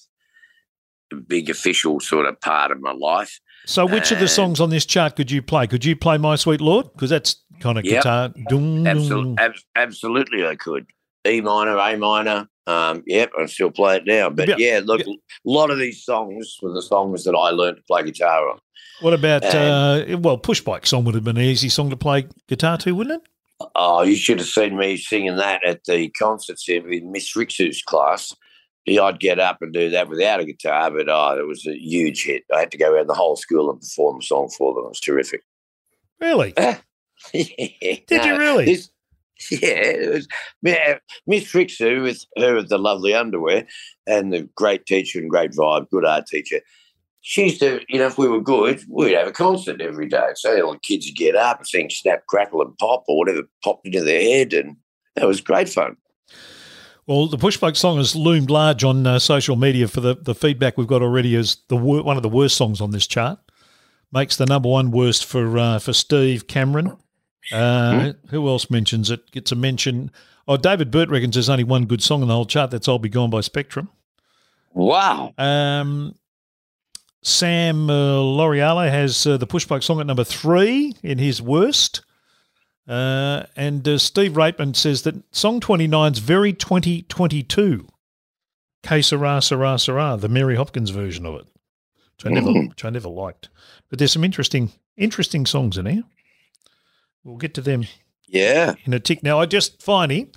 Speaker 2: big official sort of part of my life.
Speaker 4: So, which of the songs on this chart could you play? Could you play "My Sweet Lord"? Because that's kind of
Speaker 2: Yep.
Speaker 4: guitar.
Speaker 2: Absolutely,
Speaker 4: dum.
Speaker 2: absolutely, I could. E minor, A minor. Um, yep, I still play it now. But
Speaker 4: Yeah,
Speaker 2: yeah, look, a lot of these songs were the songs that I learned to play guitar on.
Speaker 4: What about?
Speaker 2: Um,
Speaker 4: uh, well, Push Bike song would have been an easy song to play guitar to, wouldn't it?
Speaker 2: Oh, you should have seen me singing that at the concerts in Miss Rixu's class. Yeah, I'd get up and do that without a guitar, but oh, it was a huge hit. I had to go around the whole school and perform a song for them. It was terrific.
Speaker 4: Really?
Speaker 2: Did
Speaker 4: Did you really?
Speaker 2: This, yeah, it was yeah, Miss Rixu with her with the lovely underwear and the great teacher and great vibe, good art teacher. She used to, you know, if we were good, we'd have a concert every day. So all the kids would get up and sing Snap, Crackle and Pop or whatever popped into their head. And that was great fun.
Speaker 4: Well, the Push song has loomed large on uh, social media for the, the feedback we've got already as the wor- one of the worst songs on this chart. Makes the number one worst for uh, for Steve Cameron. Uh, Who else mentions it? Gets a mention. Oh, David Burt reckons there's only one good song in the whole chart. That's "I'll Be Gone" by Spectrum.
Speaker 2: Wow.
Speaker 4: Um, Sam uh, L'Oreale has uh, the Push song at number three in his worst. Uh, and uh, Steve Rapeman says that song 29 is very 2022. Que Sera Sera Sera, the Mary Hopkins version of it, which I never,
Speaker 2: Mm.
Speaker 4: which I never liked. But there's some interesting, interesting songs in here. We'll get to them
Speaker 2: Yeah.
Speaker 4: in a tick. Now, I just, finally,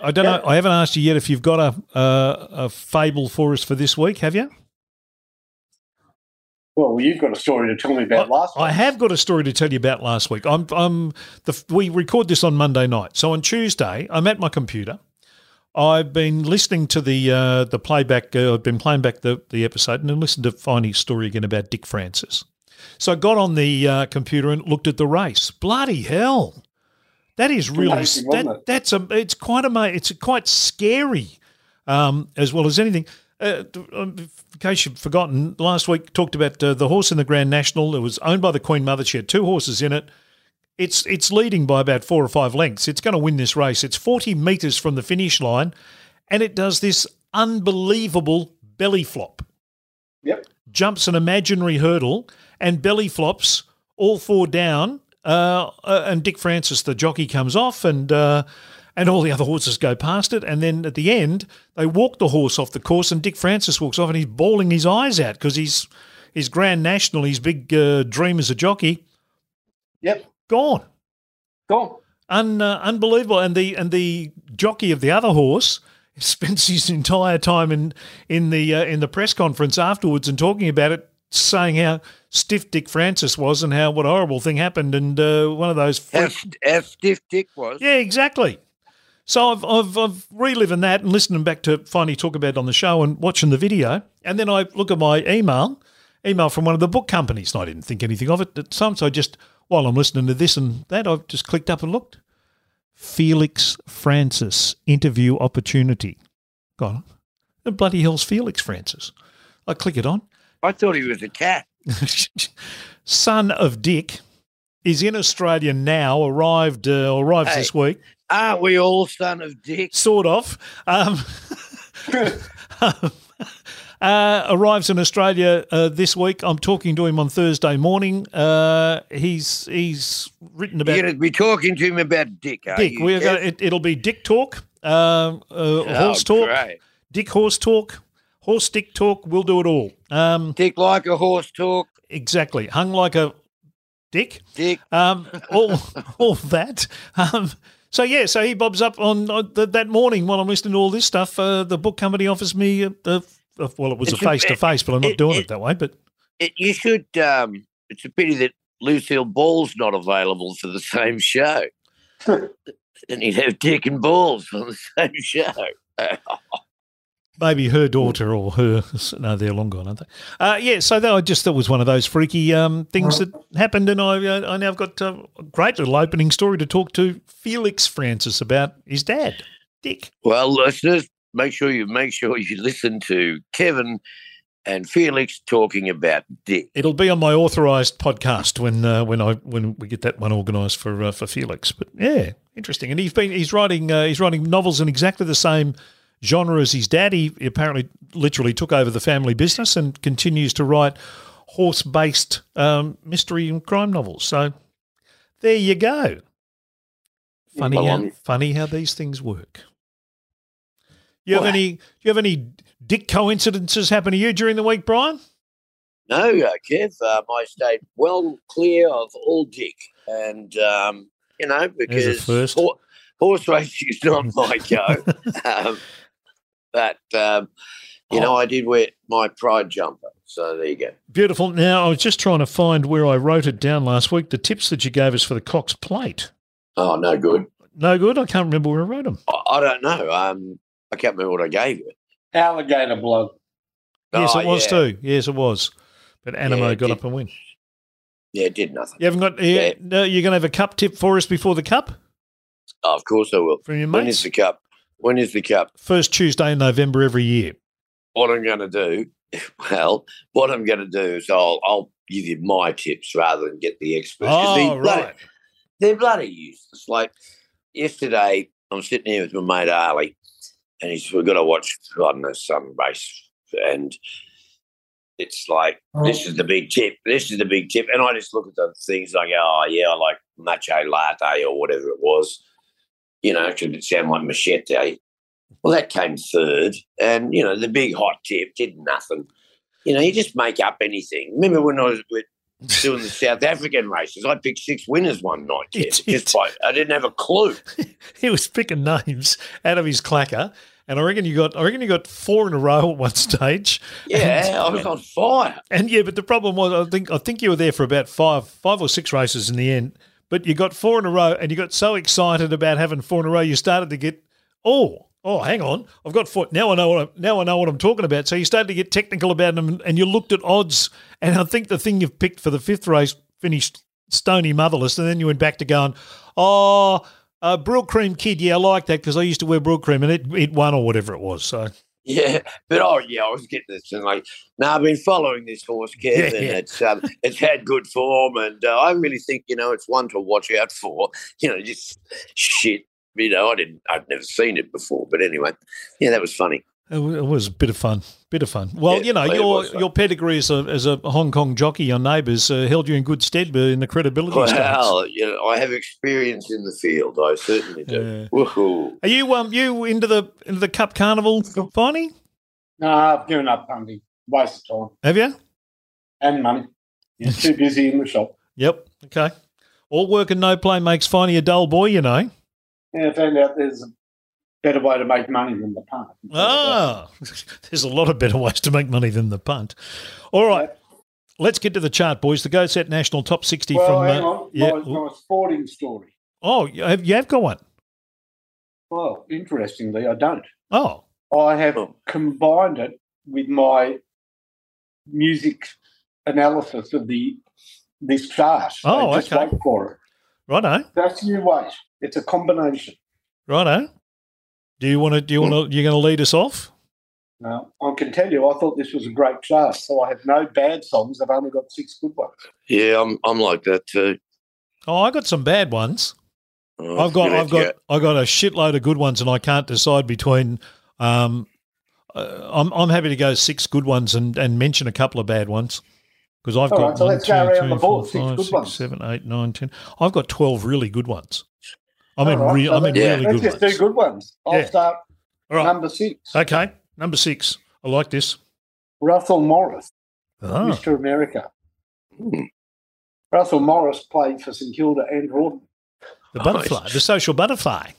Speaker 4: I don't know, I haven't asked you yet if you've got a, a, a fable for us for this week, have you?
Speaker 6: Well, you've got a story to tell me about last Week.
Speaker 4: I have got a story to tell you about last week. I'm, I'm the, we record this on Monday night, so on Tuesday I'm at my computer. I've been listening to the uh, the playback. Uh, I've been playing back the, the episode and then listened to Finey's story again about Dick Francis. So I got on the uh, computer and looked at the race. Bloody hell, that is really
Speaker 6: Amazing,
Speaker 4: that, that's a it's quite amazing. It's quite scary um, as well as anything. Uh, um, in case you've forgotten, last week talked about uh, the horse in the Grand National. It was owned by the Queen Mother. She had two horses in it. It's it's leading by about four or five lengths. It's going to win this race. It's forty metres from the finish line, and it does this unbelievable belly flop.
Speaker 6: Yep.
Speaker 4: Jumps an imaginary hurdle and belly flops all four down. Uh, uh, and Dick Francis, the jockey, comes off and. And all the other horses go past it. And then at the end, they walk the horse off the course, and Dick Francis walks off, and he's bawling his eyes out because he's his Grand National, his big uh, dream as a jockey,
Speaker 6: Yep.
Speaker 4: gone.
Speaker 6: Gone.
Speaker 4: Un, uh, unbelievable. And the and the jockey of the other horse spends his entire time in in the uh, in the press conference afterwards and talking about it, saying how stiff Dick Francis was and how what a horrible thing happened. And uh, one of those freak-
Speaker 2: how stiff Dick was.
Speaker 4: yeah, exactly. So I've, I've, I've reliving that and listening back to finally talk about it on the show and watching the video. And then I look at my email, email from one of the book companies. And I didn't think anything of it at time. So I just, while I'm listening to this and that, I've just clicked up and looked. Felix Francis interview opportunity. God, the bloody hell's Felix Francis? I click it on.
Speaker 2: I thought he was a cat.
Speaker 4: Son of Dick is in Australia now, arrived, uh, arrives
Speaker 2: Hey.
Speaker 4: this week.
Speaker 2: Aren't we all son of Dick?
Speaker 4: sort of. Um, uh, arrives in Australia uh, this week. I'm talking to him on Thursday morning. Uh, he's he's written about
Speaker 2: You're going to be talking to him about Dick,
Speaker 4: Dick. We're gonna, it, it'll be Dick talk, um, uh,
Speaker 2: Oh,
Speaker 4: horse talk,
Speaker 2: great.
Speaker 4: Dick horse talk, horse stick talk. We'll do it all. Um,
Speaker 2: Dick like a horse talk.
Speaker 4: exactly. Hung like a dick.
Speaker 2: Dick.
Speaker 4: Um, all all that. Um, so yeah, so he bobs up on, on th- that morning while I'm listening to all this stuff. Uh, the book company offers me a, a, a well, it was a
Speaker 2: It's a-
Speaker 4: face to face, but I'm not
Speaker 2: it-
Speaker 4: doing it,
Speaker 2: it-
Speaker 4: that way. But
Speaker 2: It, you should. Um, it's a pity that Lucille Ball's not available for the same show. and he'd have Dick and Balls on the same show.
Speaker 4: maybe her daughter or her. No, they're long gone, aren't they? Uh, yeah. So that I just thought was one of those freaky um, things that happened, and I uh, I now have got uh, a great little opening story to talk to Felix Francis about his dad, Dick.
Speaker 2: Well, listeners, make sure you make sure you listen to Kevin and Felix talking about Dick.
Speaker 4: It'll be on my authorised podcast when uh, when I when we get that one organised for uh, for Felix. But yeah, interesting. And he's been he's writing uh, he's writing novels in exactly the same genre as his dad. He apparently literally took over the family business and continues to write horse based um, mystery and crime novels. So there you go. Funny
Speaker 2: Well,
Speaker 4: how, funny how these things work. You have
Speaker 2: Well-
Speaker 4: any? Do you have any dick coincidences happen to you during the week, Brian?
Speaker 2: No, uh, Kev, um, I stayed well clear of all Dick, and um, you know because horse racing is not my go. um, but um, you know, I did wear my pride jumper, so there you go.
Speaker 4: Beautiful. Now, I was just trying to find where I wrote it down last week. The tips that you gave us for the Cox plate.
Speaker 2: Oh, no good.
Speaker 4: No good. I can't remember where I wrote them.
Speaker 2: I, I don't know. Um, I can't remember what I gave you.
Speaker 6: Alligator blood.
Speaker 4: yes,
Speaker 2: Oh,
Speaker 4: it was
Speaker 2: yeah.
Speaker 4: too. Yes, it was. But Anamoe
Speaker 2: Yeah,
Speaker 4: got
Speaker 2: did-
Speaker 4: up and win.
Speaker 2: Yeah, it did nothing.
Speaker 4: You haven't got. Yeah.
Speaker 2: Yeah.
Speaker 4: No, you're going to have a cup tip for us before the cup
Speaker 2: Oh, of course I will.
Speaker 4: from your
Speaker 2: When
Speaker 4: mates.
Speaker 2: is the cup? When is the cup?
Speaker 4: First Tuesday in November every year.
Speaker 2: What I'm going to do, well, what I'm going to do is I'll I'll give you my tips rather than get the experts.
Speaker 4: Oh,
Speaker 2: they're bloody-
Speaker 4: right.
Speaker 2: They're bloody useless. Like yesterday, I'm sitting here with my mate Ali, and he's we've got to watch I don't know some race, and it's like oh. this is the big tip. This is the big tip, and I just look at the things like, oh yeah, I like matcha latte or whatever it was. You know, because it sounded like machete. Well, that came third, and you know the big hot tip did nothing. You know, you just make up anything. Remember when I was with doing the South African races, I picked six winners one night.
Speaker 4: Did.
Speaker 2: just by, I didn't have a clue.
Speaker 4: He was picking names out of his clacker, and I reckon you got. I reckon you got four in a row at one stage.
Speaker 2: Yeah, I was on fire.
Speaker 4: And yeah, but the problem was, I think I think you were there for about five, five or six races in the end. But you got four in a row, and you got so excited about having four in a row, you started to get, oh, oh, hang on, I've got four. Now I know what I'm, now I know what I'm talking about. So you started to get technical about them, and you looked at odds. And I think the thing you've picked for the fifth race finished stony motherless, and then you went back to going, oh. Uh, Brill Cream Kid, yeah, I like that because I used to wear Brylcreem and it, it won or whatever it was. So
Speaker 2: Yeah, but oh yeah, I was getting this and like, now I've been following this horse, Kev,
Speaker 4: Yeah,
Speaker 2: and
Speaker 4: yeah.
Speaker 2: it's um, it's had good form, and uh, I really think you know it's one to watch out for. You know, just shit. You know, I didn't, I'd never seen it before, but anyway, yeah, that was funny.
Speaker 4: It was a bit of fun, Bit of fun. Well,
Speaker 2: Yeah,
Speaker 4: you know, your your pedigree as a, as a Hong Kong jockey, your neighbours uh, held you in good stead in the credibility stakes.
Speaker 2: Well, you know, I have experience in the field. I certainly do.
Speaker 4: Yeah.
Speaker 2: Woohoo!
Speaker 4: Are you um you into the into the Cup Carnival, Finey?
Speaker 6: No, I've given up punting. Waste of time
Speaker 4: Have you?
Speaker 6: and money. You're too busy in the shop.
Speaker 4: Yep. Okay. All work and no play makes Finey a dull boy, you know.
Speaker 6: Yeah, I found out there's a better way to make money than the punt.
Speaker 4: Ah, there's a lot of better ways to make money than the punt. All right, let's get to the chart, boys. The Go Set National Top 60
Speaker 6: Well,
Speaker 4: from.
Speaker 6: hang
Speaker 4: uh, yeah.
Speaker 6: My, my sporting story.
Speaker 4: Oh, you have, you have got one.
Speaker 6: Well, interestingly, I don't.
Speaker 4: Oh,
Speaker 6: I have combined it with my music analysis of the this chart. So
Speaker 4: Oh,
Speaker 6: just
Speaker 4: okay.
Speaker 6: wait for it.
Speaker 4: righto,
Speaker 6: That's you wait. It's a combination.
Speaker 4: righto. Do you want to? Do you want to? You're going to lead us off?
Speaker 6: Now, I can tell you, I thought this was a great chart. So I have no bad songs. I've only got six good ones.
Speaker 2: Yeah, I'm I'm like that too.
Speaker 4: Oh, I got some bad ones.
Speaker 2: Oh,
Speaker 4: I've got, I've
Speaker 2: have
Speaker 4: got, I got a shitload of good ones, and I can't decide between. Um, uh, I'm, I'm happy to go six good ones and, and mention a couple of bad ones because I've
Speaker 6: All
Speaker 4: got
Speaker 6: right, so
Speaker 4: one,
Speaker 6: let's go around
Speaker 4: three,
Speaker 6: the board. Six good
Speaker 4: six,
Speaker 6: ones.
Speaker 4: seven, eight, nine, ten. I've got twelve really good ones. I mean,
Speaker 6: All right,
Speaker 4: re-
Speaker 6: so
Speaker 4: I mean,
Speaker 6: let's-
Speaker 4: really
Speaker 6: let's
Speaker 4: good
Speaker 6: just
Speaker 4: ones.
Speaker 6: do good ones. I'll
Speaker 4: Yeah.
Speaker 6: start
Speaker 4: All right,
Speaker 6: number six.
Speaker 4: okay, number six. I like this.
Speaker 6: Russell Morris,
Speaker 4: Ah,
Speaker 6: Mr. America. Russell Morris played for St Kilda and Hawthorn.
Speaker 4: the butterfly, the social butterfly.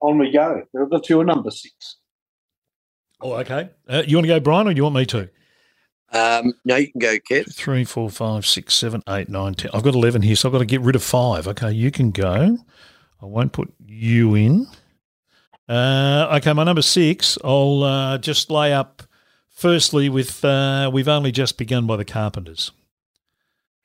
Speaker 6: On we go. That's your number six.
Speaker 4: Oh, okay. Uh, you want to go, Brian, or do you want me to?
Speaker 2: Um, no, you can go, Kev.
Speaker 4: Three, four, five, six, seven, eight, nine, ten. I've got eleven here, so I've got to get rid of five. Okay, you can go. I won't put you in. Uh, okay, my number six. I'll uh, just lay up. Firstly, with uh, we've only just begun by the Carpenters.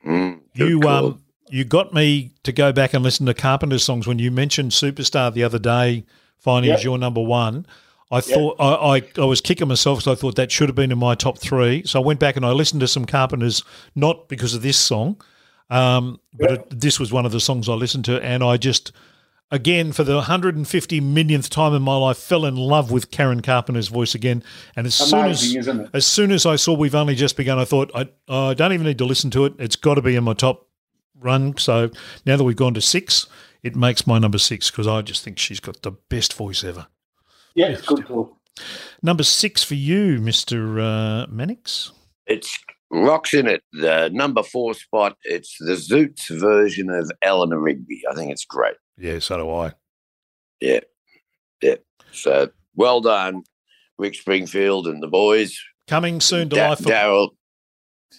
Speaker 2: Mm,
Speaker 4: You
Speaker 2: call.
Speaker 4: um you got me to go back and listen to Carpenters songs when you mentioned Superstar the other day. Finding
Speaker 6: Yep.
Speaker 4: as your number one. I thought I, I, I was kicking myself because I thought that should have been in my top three. So I went back and I listened to some Carpenters, not because of this song, um, but it, this was one of the songs I listened to, and I just, again, for the 150 millionth time in my life, fell in love with Karen Carpenter's voice again. And as soon as
Speaker 6: isn't it?
Speaker 4: as soon as I saw we've only just begun, I thought I, I don't even need to listen to it. It's got to be in my top run. So now that we've gone to six, it makes my number six because I just think she's got the best voice ever.
Speaker 6: Yeah, good call.
Speaker 4: Number six for you, Mister uh, Mannix.
Speaker 2: It's rocks in it. The number four spot. It's the Zoots version of Eleanor Rigby. I think it's great.
Speaker 4: Yeah, so do I. Yeah, yeah.
Speaker 2: So well done, Rick Springfield and the boys.
Speaker 4: Coming soon to
Speaker 2: Da-
Speaker 4: life. For,
Speaker 2: Daryl.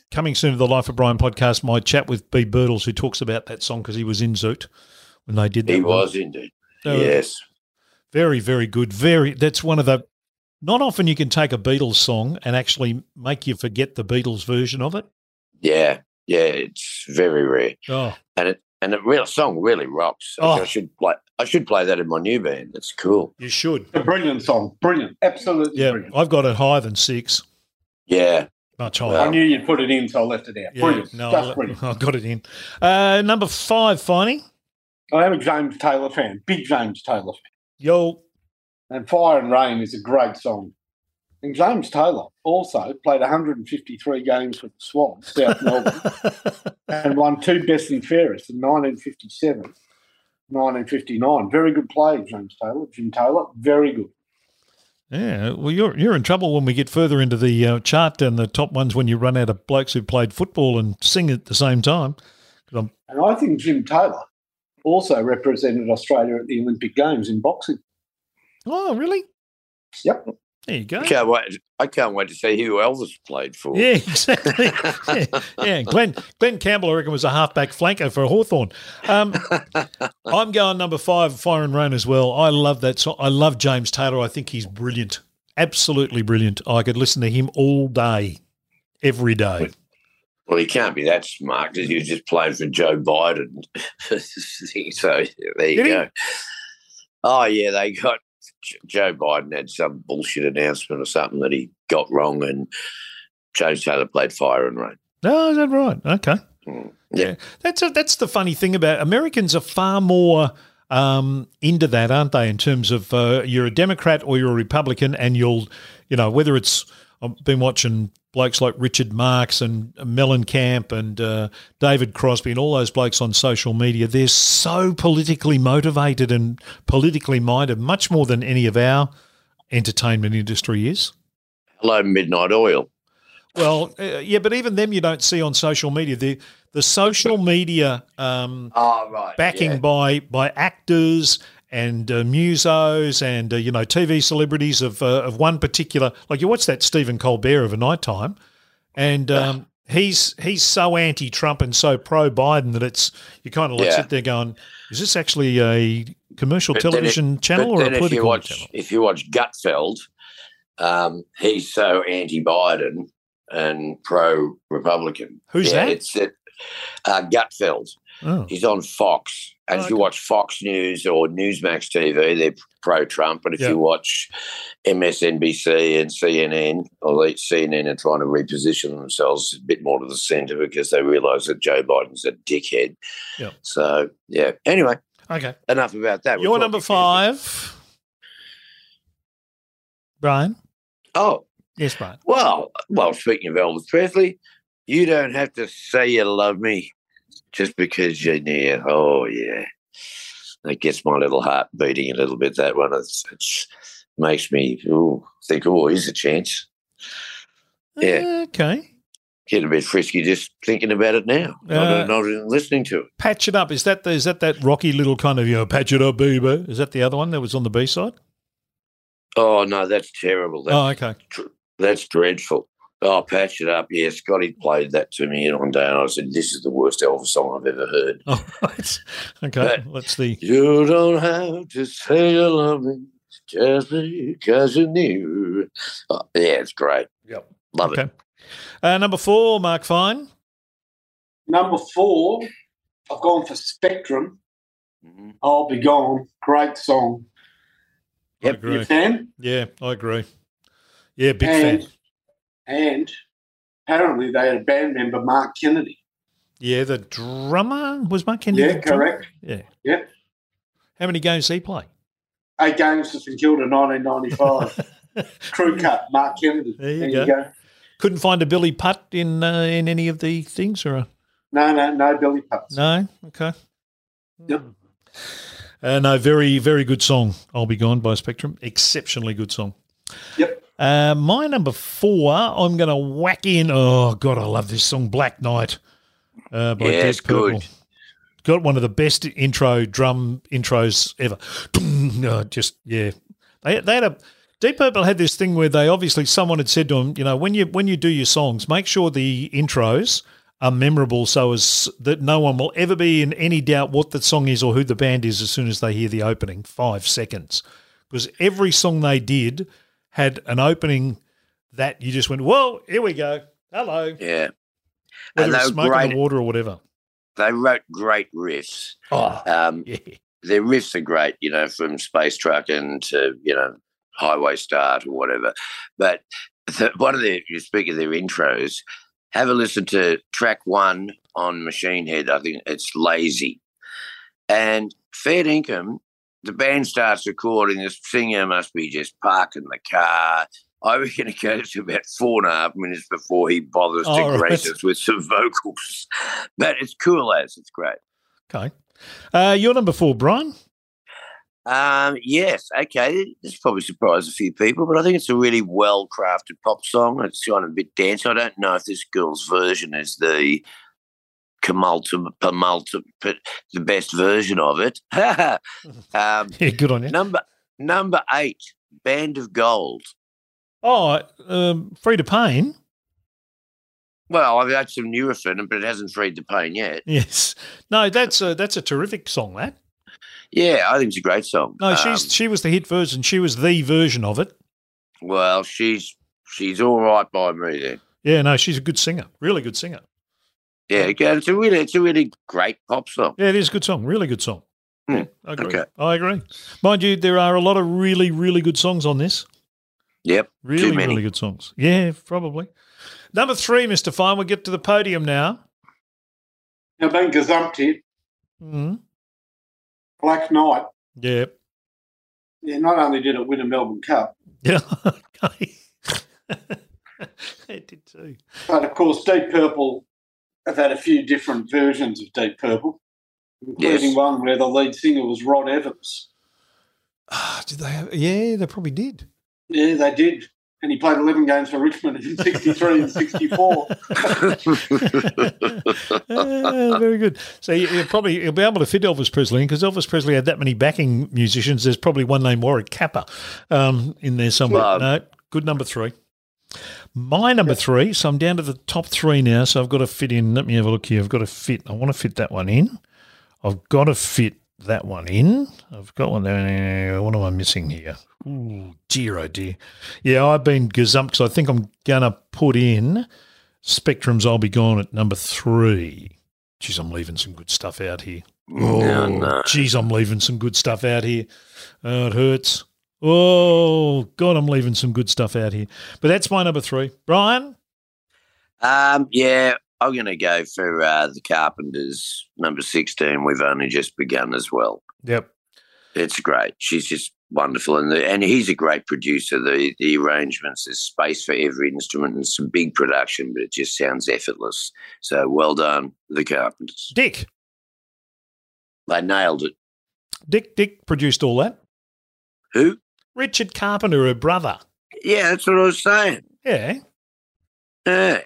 Speaker 4: coming soon to the Life of Brian podcast. My chat with Beeb Birtles, who talks about that song because he was in Zoot when they did that.
Speaker 2: He
Speaker 4: one.
Speaker 2: was indeed.
Speaker 4: Uh,
Speaker 2: yes.
Speaker 4: Very, very good. Very. That's one of the. Not often you can take a Beatles song and actually make you forget the Beatles version of it.
Speaker 2: Yeah. Yeah. It's very rare.
Speaker 4: Oh,
Speaker 2: And it and the real song really rocks. I-
Speaker 4: Oh.
Speaker 2: I should play I should play that in my new band. It's cool.
Speaker 4: you should.
Speaker 6: A brilliant song. Brilliant. Absolutely
Speaker 4: Yeah,
Speaker 6: brilliant.
Speaker 4: I've got it higher than six.
Speaker 2: Yeah.
Speaker 4: Much
Speaker 2: Wow.
Speaker 4: higher.
Speaker 6: I knew you'd put it in, so I left it out.
Speaker 4: Yeah,
Speaker 6: brilliant.
Speaker 4: no,
Speaker 6: Just
Speaker 4: I,
Speaker 6: brilliant.
Speaker 4: I got it in. Uh, number five, Finey.
Speaker 6: I am a James Taylor fan. Big James Taylor fan.
Speaker 4: Yo,
Speaker 6: And Fire and Rain is a great song. And James Taylor also played 153 games for the Swans, South Melbourne, and won two best and fairest in 1957, 1959. Very good player, James Taylor. Jim Taylor, very good.
Speaker 4: yeah. Well, you're you're in trouble when we get further into the uh, chart and the top ones when you run out of blokes who played football and sing at the same time. I'm-
Speaker 6: And I think Jim Taylor also represented Australia at the Olympic Games in boxing.
Speaker 4: oh, really?
Speaker 6: Yep.
Speaker 4: There you go.
Speaker 2: I can't wait I can't wait to see who Elvis played for.
Speaker 4: Yeah, exactly. yeah, yeah. Glen Glen Campbell, I reckon, was a halfback flanker for Hawthorn. Um, I'm going number five, Fire and Rain as well. I love that song. I love James Taylor. I think he's brilliant. Absolutely brilliant. I could listen to him all day, every day.
Speaker 2: Well, he can't be that smart because he was just playing for Joe Biden. so there you
Speaker 4: Did he?
Speaker 2: go. Oh yeah, they got Joe Biden had some bullshit announcement or something that he got wrong, and James Taylor played Fire and Rain.
Speaker 4: Oh, is that right? Okay.
Speaker 2: Mm.
Speaker 4: Yeah, that's a, that's the funny thing about Americans are far more um, into that, aren't they? In terms of uh, you're a Democrat or you're a Republican, and you'll, you know, whether it's I've been watching blokes like Richard Marx and Mellencamp and uh, David Crosby and all those blokes on social media. They're so politically motivated and politically minded, much more than any of our entertainment industry is.
Speaker 2: Hello, Midnight Oil.
Speaker 4: Well, uh, yeah, but even them you don't see on social media. The the social media um,
Speaker 2: Oh, right.
Speaker 4: backing
Speaker 2: yeah.
Speaker 4: by by actors and uh, musos and uh, you know TV celebrities of uh, of one particular. Like you watch that Stephen Colbert of a night time, and um, he's he's so anti-Trump and so pro-Biden that it's you kind of like
Speaker 2: Yeah.
Speaker 4: sit there going, is this actually a commercial
Speaker 2: But it-
Speaker 4: television channel or a
Speaker 2: if you
Speaker 4: political
Speaker 2: watch,
Speaker 4: channel?
Speaker 2: If you watch Gutfeld, um, he's so anti-Biden and pro-Republican.
Speaker 4: Who's
Speaker 2: yeah,
Speaker 4: that?
Speaker 2: It's it, uh, Gutfeld.
Speaker 4: Oh.
Speaker 2: He's on Fox. And
Speaker 4: Oh,
Speaker 2: if you
Speaker 4: okay.
Speaker 2: watch Fox News or Newsmax TV, they're pro-Trump. But if
Speaker 4: Yeah.
Speaker 2: you watch MSNBC and CNN, or they- CNN are trying to reposition themselves a bit more to the centre because they realise that Joe Biden's a dickhead.
Speaker 4: Yeah.
Speaker 2: So yeah. Anyway,
Speaker 4: Okay,
Speaker 2: enough about that.
Speaker 4: You're number five, Brian.
Speaker 2: Oh,
Speaker 4: Yes, Brian.
Speaker 2: Well, well, speaking of Elvis Presley, you don't have to say you love me just because you're near. Oh, yeah. That gets my little heart beating a little bit, that one. It's, it's makes me ooh, think, oh, here's a chance. Yeah.
Speaker 4: Okay.
Speaker 2: Get a bit frisky just thinking about it now,
Speaker 4: Uh,
Speaker 2: not, not even listening to it.
Speaker 4: Patch it up. Is that the, is that that rocky little kind of you know patch it up, baby? Is that the other one that was on the B side?
Speaker 2: Oh, no, that's terrible. That's,
Speaker 4: Oh, okay.
Speaker 2: that's dreadful. Oh, patch it up. Yeah, Scotty played that to me one day, and I said, this is the worst Elvis song I've ever heard.
Speaker 4: Oh, right. Okay. Let's the
Speaker 2: You don't have to say you love me just because you knew. Oh, yeah, it's great.
Speaker 4: Yep.
Speaker 2: Love it.
Speaker 4: okay. Uh, number four, Mark Fine.
Speaker 6: Number four, I've gone for Spectrum.
Speaker 2: Mhm.
Speaker 6: I'll be gone. Great song.
Speaker 4: I
Speaker 2: Yep.
Speaker 4: agree.
Speaker 6: You fan?
Speaker 4: Yeah, I agree. Yeah, big
Speaker 6: and,
Speaker 4: fan.
Speaker 6: And apparently they had a band member, Mark Kennedy.
Speaker 4: Yeah, the drummer was Mark Kennedy.
Speaker 6: Yeah,
Speaker 4: drummer?
Speaker 6: correct.
Speaker 4: Yeah.
Speaker 6: Yeah.
Speaker 4: How many games did he play?
Speaker 6: Eight games for St Kilda, 1995. Crew cut, Mark Kennedy.
Speaker 4: There you go. Couldn't find a Billy Putt in uh, in any of the things, or a,
Speaker 6: No, no, no Billy Putts.
Speaker 4: no? Okay.
Speaker 6: Yep.
Speaker 4: Uh, no, very very good song. I'll be gone by Spectrum. Exceptionally good song.
Speaker 6: Yep.
Speaker 4: Uh, my number four, I'm going to whack in. Oh God, I love this song, Black Night, uh, by
Speaker 2: Yeah,
Speaker 4: Deep
Speaker 2: it's
Speaker 4: Purple.
Speaker 2: good.
Speaker 4: Got one of the best intro drum intros ever. Uh, just yeah, they they had a Deep Purple had this thing where they obviously someone had said to them, you know, when you when you do your songs, make sure the intros are memorable so as that no one will ever be in any doubt what the song is or who the band is as soon as they hear the opening five seconds. Because every song they did had an opening that you just went, "Well, here we go. Hello.
Speaker 2: Yeah.
Speaker 4: Whether
Speaker 2: And
Speaker 4: it's smoke in the water or whatever.
Speaker 2: They wrote great riffs.
Speaker 4: Oh,
Speaker 2: Um,
Speaker 4: yeah.
Speaker 2: their riffs are great, you know, from Space Truckin' to, you know, Highway Star or whatever. But the, one of the you speak of their intros, have a listen to track one on Machine Head. I think it's Lazy. And Fair Income, the band starts recording, the singer must be just parking the car. I reckon it goes to about four and a half minutes before he bothers
Speaker 4: Oh,
Speaker 2: to
Speaker 4: right.
Speaker 2: grace us with some vocals. But it's cool as it's great.
Speaker 4: Okay. Uh, you're number four, Brian.
Speaker 2: Um, yes, okay. This probably surprised a few people, but I think it's a really well crafted pop song. It's kind of a bit dance. I don't know if this girl's version is the Kamulta, Pamulta, but the best version of it. um,
Speaker 4: Yeah, good on you.
Speaker 2: number number eight, Band of Gold.
Speaker 4: Oh, um, Free to Pain.
Speaker 2: Well, I've had some newer for but it hasn't freed the pain yet.
Speaker 4: Yes. No, that's a that's a terrific song. That.
Speaker 2: Yeah, I think it's a great song.
Speaker 4: No,
Speaker 2: Um,
Speaker 4: she's she was the hit version. She was the version of it.
Speaker 2: well, she's she's all right by me then.
Speaker 4: Yeah, no, she's a good singer. Really good singer.
Speaker 2: Yeah, okay, it's a really it's a really great pop song.
Speaker 4: Yeah, it is a good song. Really good song. Yeah, I agree.
Speaker 2: okay.
Speaker 4: I agree. Mind you, there are a lot of really, really good songs on this.
Speaker 2: Yep.
Speaker 4: Really,
Speaker 2: many.
Speaker 4: really good songs. Yeah, probably. Number three, Mr. Fine. We'll get to the podium now.
Speaker 6: Now, being gazumped here,
Speaker 4: hmm
Speaker 6: Black Knight.
Speaker 4: Yeah.
Speaker 6: Yeah, not only did it win a Melbourne Cup,
Speaker 4: Yeah. it did too.
Speaker 6: but of course, Deep Purple have had a few different versions of Deep Purple, including
Speaker 2: Yes.
Speaker 6: one where the lead singer was Rod Evans.
Speaker 4: Ah, did they have? Yeah, they probably did.
Speaker 6: Yeah, they did. And he played 11 games for Richmond in 63 and 64.
Speaker 4: Ah, very good. So you'll probably you'll be able to fit Elvis Presley in because Elvis Presley had that many backing musicians. There's probably one named Warwick Capper um, in there somewhere.
Speaker 2: Well-
Speaker 4: no, good number three. My number three. So I'm down to the top three now. So I've got to fit in. Let me have a look here. I've got to fit. I want to fit that one in. I've got to fit that one in. I've got one there. What am I missing here? Ooh, dear, oh dear. Yeah, I've been gazumped because I think I'm going to put in Spectrum's I'll Be Gone at number three. Geez, I'm leaving some good stuff out here.
Speaker 2: No, no.
Speaker 4: Geez, I'm leaving some good stuff out here. Oh, it hurts. Oh, God, I'm leaving some good stuff out here. But that's my number three. Brian?
Speaker 2: Um, yeah, I'm going to go for uh, the Carpenters, number 16. We've only just begun as well.
Speaker 4: Yep.
Speaker 2: It's great. She's just wonderful. And the, and he's a great producer. The, the arrangements, there's space for every instrument and some big production, but it just sounds effortless. So well done, the Carpenters.
Speaker 4: Dick.
Speaker 2: They nailed it.
Speaker 4: Dick Dick produced all that.
Speaker 2: Who?
Speaker 4: Richard Carpenter, her brother.
Speaker 2: Yeah, that's what I was saying.
Speaker 4: Yeah.
Speaker 2: Yeah,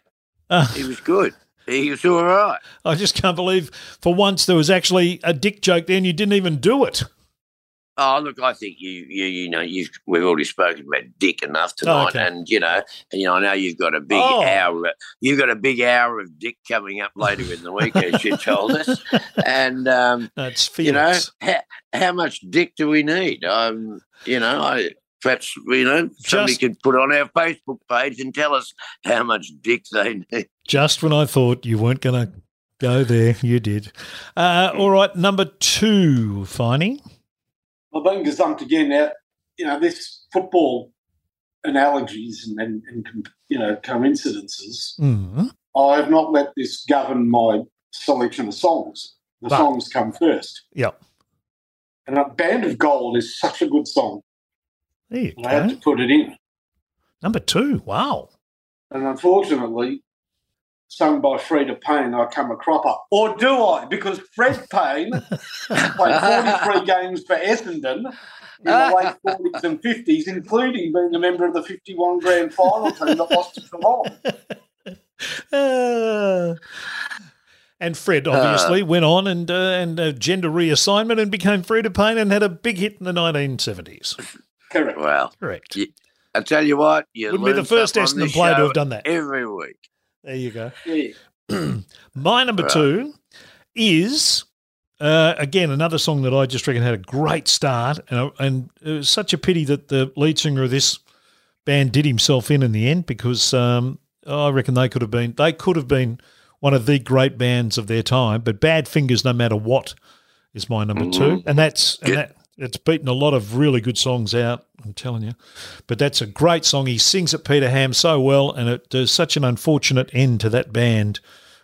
Speaker 4: Uh,
Speaker 2: he was good. He was all right.
Speaker 4: I just can't believe for once there was actually a dick joke there and you didn't even do it.
Speaker 2: Oh, look, I think you, you, you know, you've we've already spoken about Dick enough tonight,
Speaker 4: okay.
Speaker 2: and you know, and you know, I know you've got a big
Speaker 4: Oh.
Speaker 2: hour, you've got a big hour of Dick coming up later in the week, as you told us, and um,
Speaker 4: That's
Speaker 2: you know, how, how much Dick do we need? Um, you know, I perhaps you know somebody
Speaker 4: Just-
Speaker 2: could put on our Facebook page and tell us how much Dick they need.
Speaker 4: Just when I thought you weren't going to go there, you did. Uh, all right, number two, Finey.
Speaker 6: I've been gazumped again now. You know, this football analogies and, and, and you know, coincidences,
Speaker 4: Mm.
Speaker 6: I have not let this govern my selection of songs. The
Speaker 4: But-
Speaker 6: songs come first.
Speaker 4: Yep.
Speaker 6: And a Band of Gold is such a good song.
Speaker 4: There you
Speaker 6: I had to put it in.
Speaker 4: Number two. Wow.
Speaker 6: And unfortunately, sung by Freda Payne, I come a cropper. Or do I? Because Fred Payne played 43 games for Essendon in the late 40s and 50s, including being a member of the 51 grand final team that lost to Geelong.
Speaker 4: Uh, and Fred obviously went on and uh, and uh, gender reassignment and became Freda Payne and had a big hit in the 1970s.
Speaker 6: Correct.
Speaker 2: Well,
Speaker 4: Correct.
Speaker 2: Yeah. I tell you what, you
Speaker 4: Wouldn't be the first
Speaker 2: something on
Speaker 4: Essendon player to have done that.
Speaker 2: every week.
Speaker 4: There you go.
Speaker 6: Yeah.
Speaker 4: My number
Speaker 2: Right.
Speaker 4: two is uh, again another song that I just reckon had a great start, and, and it was such a pity that the lead singer of this band did himself in in the end because um, I reckon they could have been they could have been one of the great bands of their time. But Bad Fingers, no matter what, is my number two, and that's and that it's beaten a lot of really good songs out. I'm telling you, but that's a great song. He sings it Peter Ham so well, and it there's such an unfortunate end to that band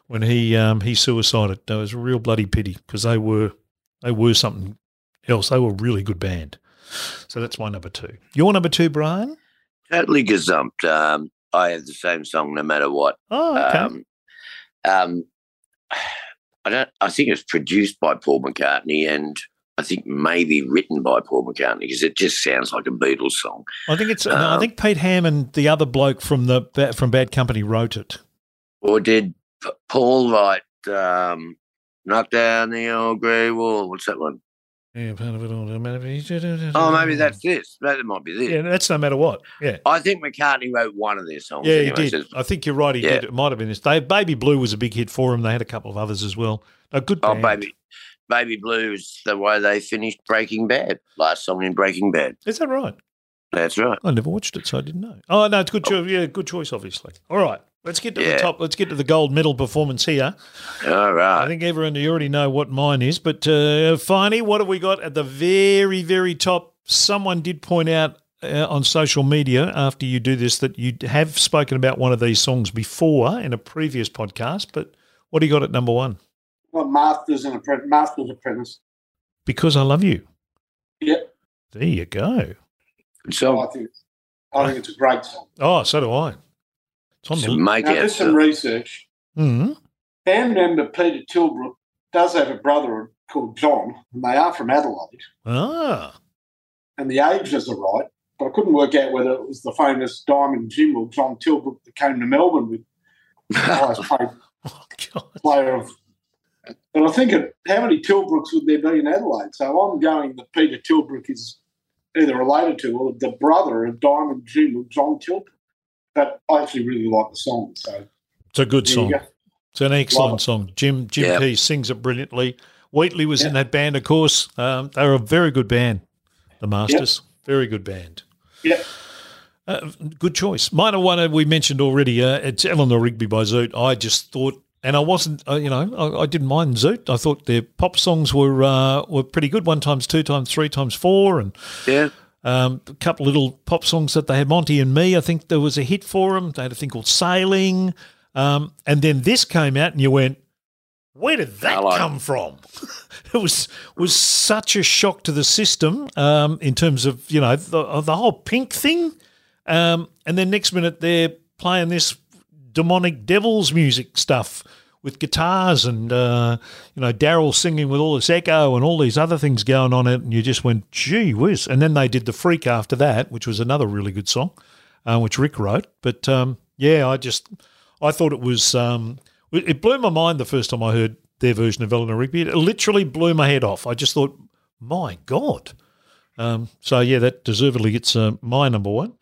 Speaker 4: when he um, he suicided. That was a real bloody pity because they were they were something else. They were a really good band. So that's my number two. Your number two, Brian?
Speaker 2: Totally gazumped. Um, I have the same song no matter what.
Speaker 4: Oh, okay.
Speaker 2: Um, um, I don't. I think it was produced by Paul McCartney, and I think maybe written by Paul McCartney because it just sounds like a Beatles song.
Speaker 4: I think it's. no, I
Speaker 2: um,
Speaker 4: think Pete Ham and the other bloke from the from Bad Company wrote it.
Speaker 2: Or did P- Paul write um, "Knock Down the Old Grey Wall"? What's that one?
Speaker 4: Yeah, part of it all.
Speaker 2: Oh, maybe that's this. That might be this.
Speaker 4: Yeah, that's no matter what. Yeah.
Speaker 2: I think McCartney wrote one of their songs.
Speaker 4: Yeah,
Speaker 2: anyway,
Speaker 4: he did. I think you're right. He
Speaker 2: Yeah.
Speaker 4: did. It might have been this. They, Baby Blue was a big hit for him. They had a couple of others as well. A good
Speaker 2: Oh, baby, baby blue is the way they finished Breaking Bad. Last song in Breaking Bad.
Speaker 4: Is that right?
Speaker 2: That's right.
Speaker 4: I never watched it, so I didn't know. Oh no, it's good choice. Yeah, good choice, obviously. All right, let's get to the top. Let's get to the gold medal performance here.
Speaker 2: All right.
Speaker 4: I think everyone you already know what mine is, but uh, Finey, what have we got at the very, very top? Someone did point out uh, on social media after you do this that you have spoken about one of these songs before in a previous podcast. But what do you got at number one?
Speaker 6: Well, Masters and Apprentice. Masters Apprentice.
Speaker 4: because I love you.
Speaker 6: Yep.
Speaker 4: There you go.
Speaker 2: So song.
Speaker 6: I think I think it's a great song.
Speaker 4: Oh, so do I. It's on
Speaker 2: Some
Speaker 4: the.
Speaker 2: make
Speaker 6: Now,
Speaker 2: out
Speaker 6: there's some
Speaker 2: stuff.
Speaker 6: research.
Speaker 4: Mm.
Speaker 6: Band member Peter Tilbrook does have a brother called John, and they are from Adelaide.
Speaker 4: Ah.
Speaker 6: And the ages are right, but I couldn't work out whether it was the famous Diamond Jim or John Tilbrook that came to Melbourne with the highest paid
Speaker 4: Oh,
Speaker 6: player of. And I think it, how many Tilbrooks would there be in Adelaide? So I'm going that Peter Tilbrook is either related to or the brother of Diamond Jim or John Tilbrook. But I actually really like the song. So
Speaker 4: It's a good song.
Speaker 6: go.
Speaker 4: It's an excellent
Speaker 6: it.
Speaker 4: song. Jim Jim
Speaker 2: Yeah.
Speaker 4: Keays sings it brilliantly. Wheatley was in that band, of course. Um, they were a very good band, the Masters. Very good band.
Speaker 6: Yep.
Speaker 4: Uh, good choice. Minor one uh, we mentioned already. Uh, it's Eleanor Rigby by Zoot. I just thought, and I wasn't, uh, you know, I, I didn't mind Zoot. I thought their pop songs were uh, were pretty good. One times two times three times four, and
Speaker 2: Yeah.
Speaker 4: um, a couple little pop songs that they had. Monty and Me, I think there was a hit for them. They had a thing called Sailing. Um, and then this came out, and you went, "Where did that
Speaker 2: Hello.
Speaker 4: come from?" it was was such a shock to the system um, in terms of you know the, the whole Pink thing. Um, and then next minute they're playing this demonic devils music stuff with guitars and uh, you know Darryl singing with all this echo and all these other things going on it, and you just went, "Gee whiz!" And then they did the Freak after that, which was another really good song, uh, which Rick wrote. But um, yeah, I just I thought it was um, it blew my mind the first time I heard their version of Eleanor Rigby. It literally blew my head off. I just thought, my God. Um, so yeah, that deservedly gets uh, my number one.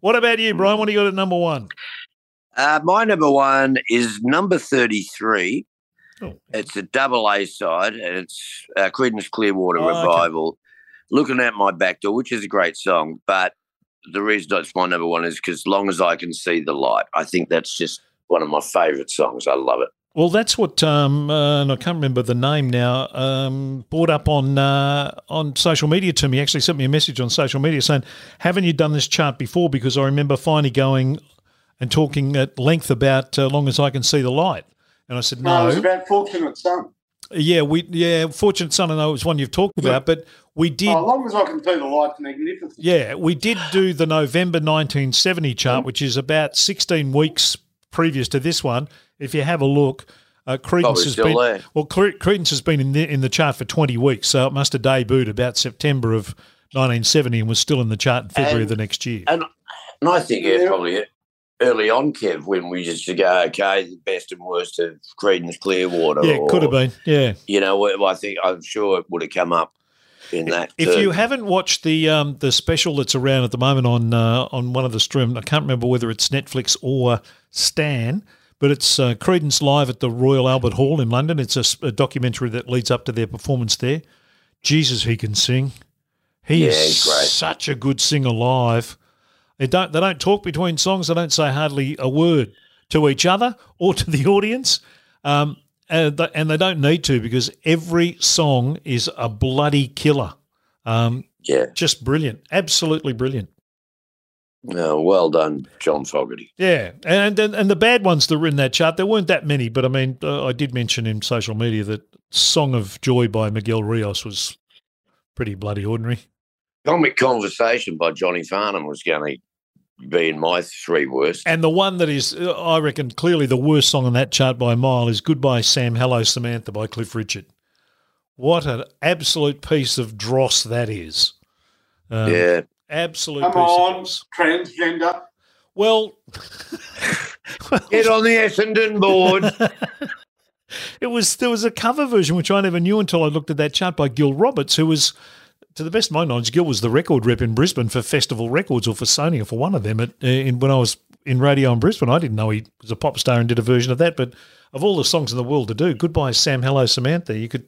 Speaker 4: What about you, Brian? What do you got at number one?
Speaker 2: Uh, my number one is number 33.
Speaker 4: Oh,
Speaker 2: It's a double A side, and it's uh, Creedence Clearwater
Speaker 4: Oh, okay.
Speaker 2: Revival. Looking at my back door, which is a great song, but the reason it's my number one is because long as I can see the light, I think that's just one of my favourite songs. I love it.
Speaker 4: Well, that's what, um, uh, and I can't remember the name now. Um, brought up on uh, on social media to me. Actually, sent me a message on social media saying, "Haven't you done this chart before?" Because I remember finally going and talking at length about uh, "Long as I Can See the Light," and I said,
Speaker 6: No,
Speaker 4: "No,
Speaker 6: it was about Fortunate Son.
Speaker 4: yeah, we, yeah, Fortunate Son, I know it was one you've talked about, but we did."
Speaker 6: Oh, as long as I can see the light, magnificent.
Speaker 4: Yeah, we did do the November 1970 chart, which is about 16 weeks previous to this one. If you have a look, uh,
Speaker 2: Creedence
Speaker 4: has been
Speaker 2: there.
Speaker 4: well. Cre- Creedence has been in the in the chart for 20 weeks, so it must have debuted about September of 1970 and was still in the chart in February of the next year.
Speaker 2: And and I think yeah,
Speaker 6: Yeah.
Speaker 2: probably early on, Kev, when we used to go, okay, the best and worst of Creedence Clearwater.
Speaker 4: Yeah, it could have been. Yeah.
Speaker 2: You know, I think I'm sure it would have come up in that.
Speaker 4: If you haven't watched the um, the special that's around at the moment on uh, on one of the stream, I can't remember whether it's Netflix or Stan, but it's uh, Creedence live at the Royal Albert Hall in London. It's a documentary that leads up to their performance there. Jesus, he can sing. He
Speaker 2: Yeah,
Speaker 4: is such a good singer live. They don't they don't talk between songs. They don't say hardly a word to each other or to the audience. Um, and, th- and they don't need to because every song is a bloody killer. Um,
Speaker 2: yeah,
Speaker 4: just brilliant, absolutely brilliant.
Speaker 2: no, well done, John Fogerty.
Speaker 4: Yeah, and, and and the bad ones that were in that chart, there weren't that many, but I mean, uh, I did mention in social media that "Song of Joy" by Miguel Rios was pretty bloody ordinary.
Speaker 2: Comic Conversation by Johnny Farnham was going to be in my three worst.
Speaker 4: And the one that is, uh, I reckon, clearly the worst song on that chart by a mile is "Goodbye Sam, Hello Samantha" by Cliff Richard. What an absolute piece of dross that is! Um,
Speaker 2: yeah,
Speaker 4: absolute
Speaker 6: Come
Speaker 4: piece of
Speaker 6: on,
Speaker 4: dross.
Speaker 6: transgender.
Speaker 4: Well,
Speaker 2: get on the Essendon board.
Speaker 4: it was there was a cover version which I never knew until I looked at that chart by Gil Roberts, who was, to the best of my knowledge, Gil was the record rep in Brisbane for Festival Records or for Sony or for one of them. At, uh, in, when I was in radio in Brisbane, I didn't know he was a pop star and did a version of that. But of all the songs in the world to do, "Goodbye Sam, Hello Samantha," you could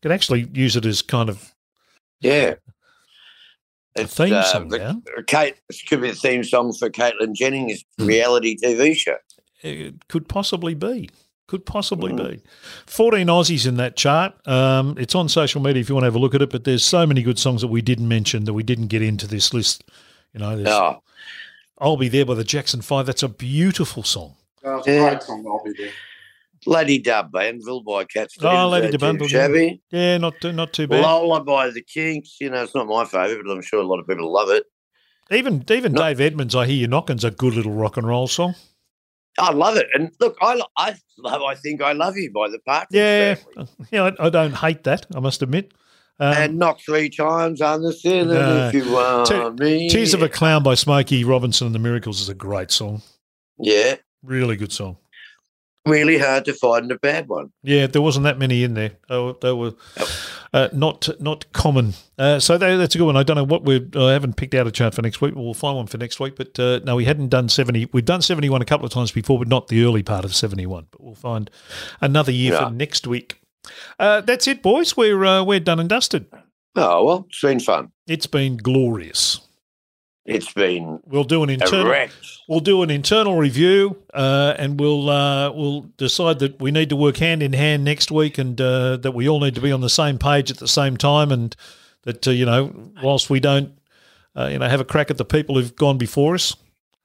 Speaker 4: could actually use it as kind of
Speaker 2: yeah.
Speaker 4: a theme
Speaker 2: uh, the- Kate, it could be a theme song for Caitlyn Jennings' reality TV show.
Speaker 4: It could possibly be. Could possibly
Speaker 2: Mm.
Speaker 4: be. 14 Aussies in that chart. Um, it's on social media if you want to have a look at it, but there's so many good songs that we didn't mention that we didn't get into this list. You know, there's
Speaker 2: Oh,
Speaker 4: I'll Be There by the Jackson 5. That's a beautiful song.
Speaker 6: Oh,
Speaker 2: Yeah.
Speaker 6: great song. I'll be there.
Speaker 2: Lady D'Arbanville by Cat
Speaker 4: Oh, Lady
Speaker 2: uh,
Speaker 4: Dub
Speaker 2: Jim
Speaker 4: Banville, yeah.
Speaker 2: Shabby.
Speaker 4: Yeah, not too, not too bad.
Speaker 2: Lola by the Kinks. You know, it's not my favourite, but I'm sure a lot of people love it.
Speaker 4: even even
Speaker 2: No.
Speaker 4: Dave Edmunds, I hear you knocking's a good little rock and roll song.
Speaker 2: I love it. And look, I, I love I Think I Love You by the Partridge
Speaker 4: Yeah,
Speaker 2: Family.
Speaker 4: yeah, I, I don't hate that. I must admit. Um,
Speaker 2: and knock three times on the ceiling
Speaker 4: No.
Speaker 2: if you want
Speaker 4: Te-
Speaker 2: me.
Speaker 4: Tears of a Clown by Smokey Robinson and the Miracles is a great song.
Speaker 2: Yeah,
Speaker 4: Really good song.
Speaker 2: Really hard to find a bad one.
Speaker 4: Yeah, there wasn't that many in there. Were, they were uh, not not common. Uh, so that, that's a good one. I don't know what we're. I haven't picked out a chart for next week. We'll find one for next week. But uh, no, we hadn't done seventy. We've done seventy one a couple of times before, but not the early part of seventy one. But we'll find another year
Speaker 2: Yeah.
Speaker 4: for next week. Uh, that's it, boys. We're uh, we're done and dusted.
Speaker 2: Oh, well, it's been fun.
Speaker 4: It's been glorious.
Speaker 2: It's been
Speaker 4: We'll do an internal. We'll do an internal review, uh, and we'll uh, we'll decide that we need to work hand in hand next week, and uh, that we all need to be on the same page at the same time, and that uh, you know, whilst we don't, uh, you know, have a crack at the people who've gone before us,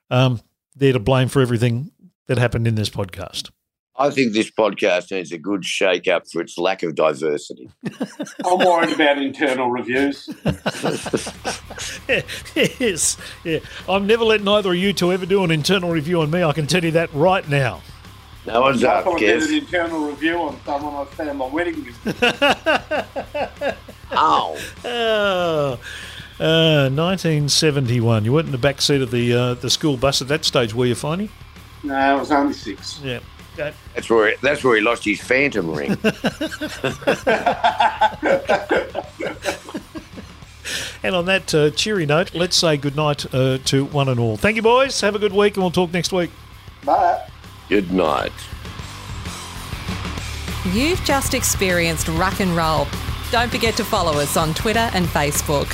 Speaker 4: um, they're to blame for everything that happened in this podcast.
Speaker 2: I think this podcast needs a good shake up for its lack of diversity.
Speaker 6: I'm worried about internal reviews.
Speaker 4: yes, yeah. I'm never letting either of you two ever do an internal review on me. I can tell you that right now.
Speaker 2: No one's
Speaker 6: I
Speaker 2: up,
Speaker 6: thought I did an internal review on someone I found my wedding list.
Speaker 2: Oh,
Speaker 4: Uh, uh, 1971. You weren't in the back seat of the uh, the school bus at that stage, were you, Finey?
Speaker 6: No, I was only six.
Speaker 4: Yeah. Okay.
Speaker 2: that's where that's where he lost his phantom ring.
Speaker 4: And on that uh, cheery note, let's say goodnight uh, to one and all. Thank you, boys. Have a good week, and we'll talk next week.
Speaker 6: But
Speaker 2: Good night.
Speaker 3: You've just experienced rock and Roll. Don't forget to follow us on Twitter and Facebook.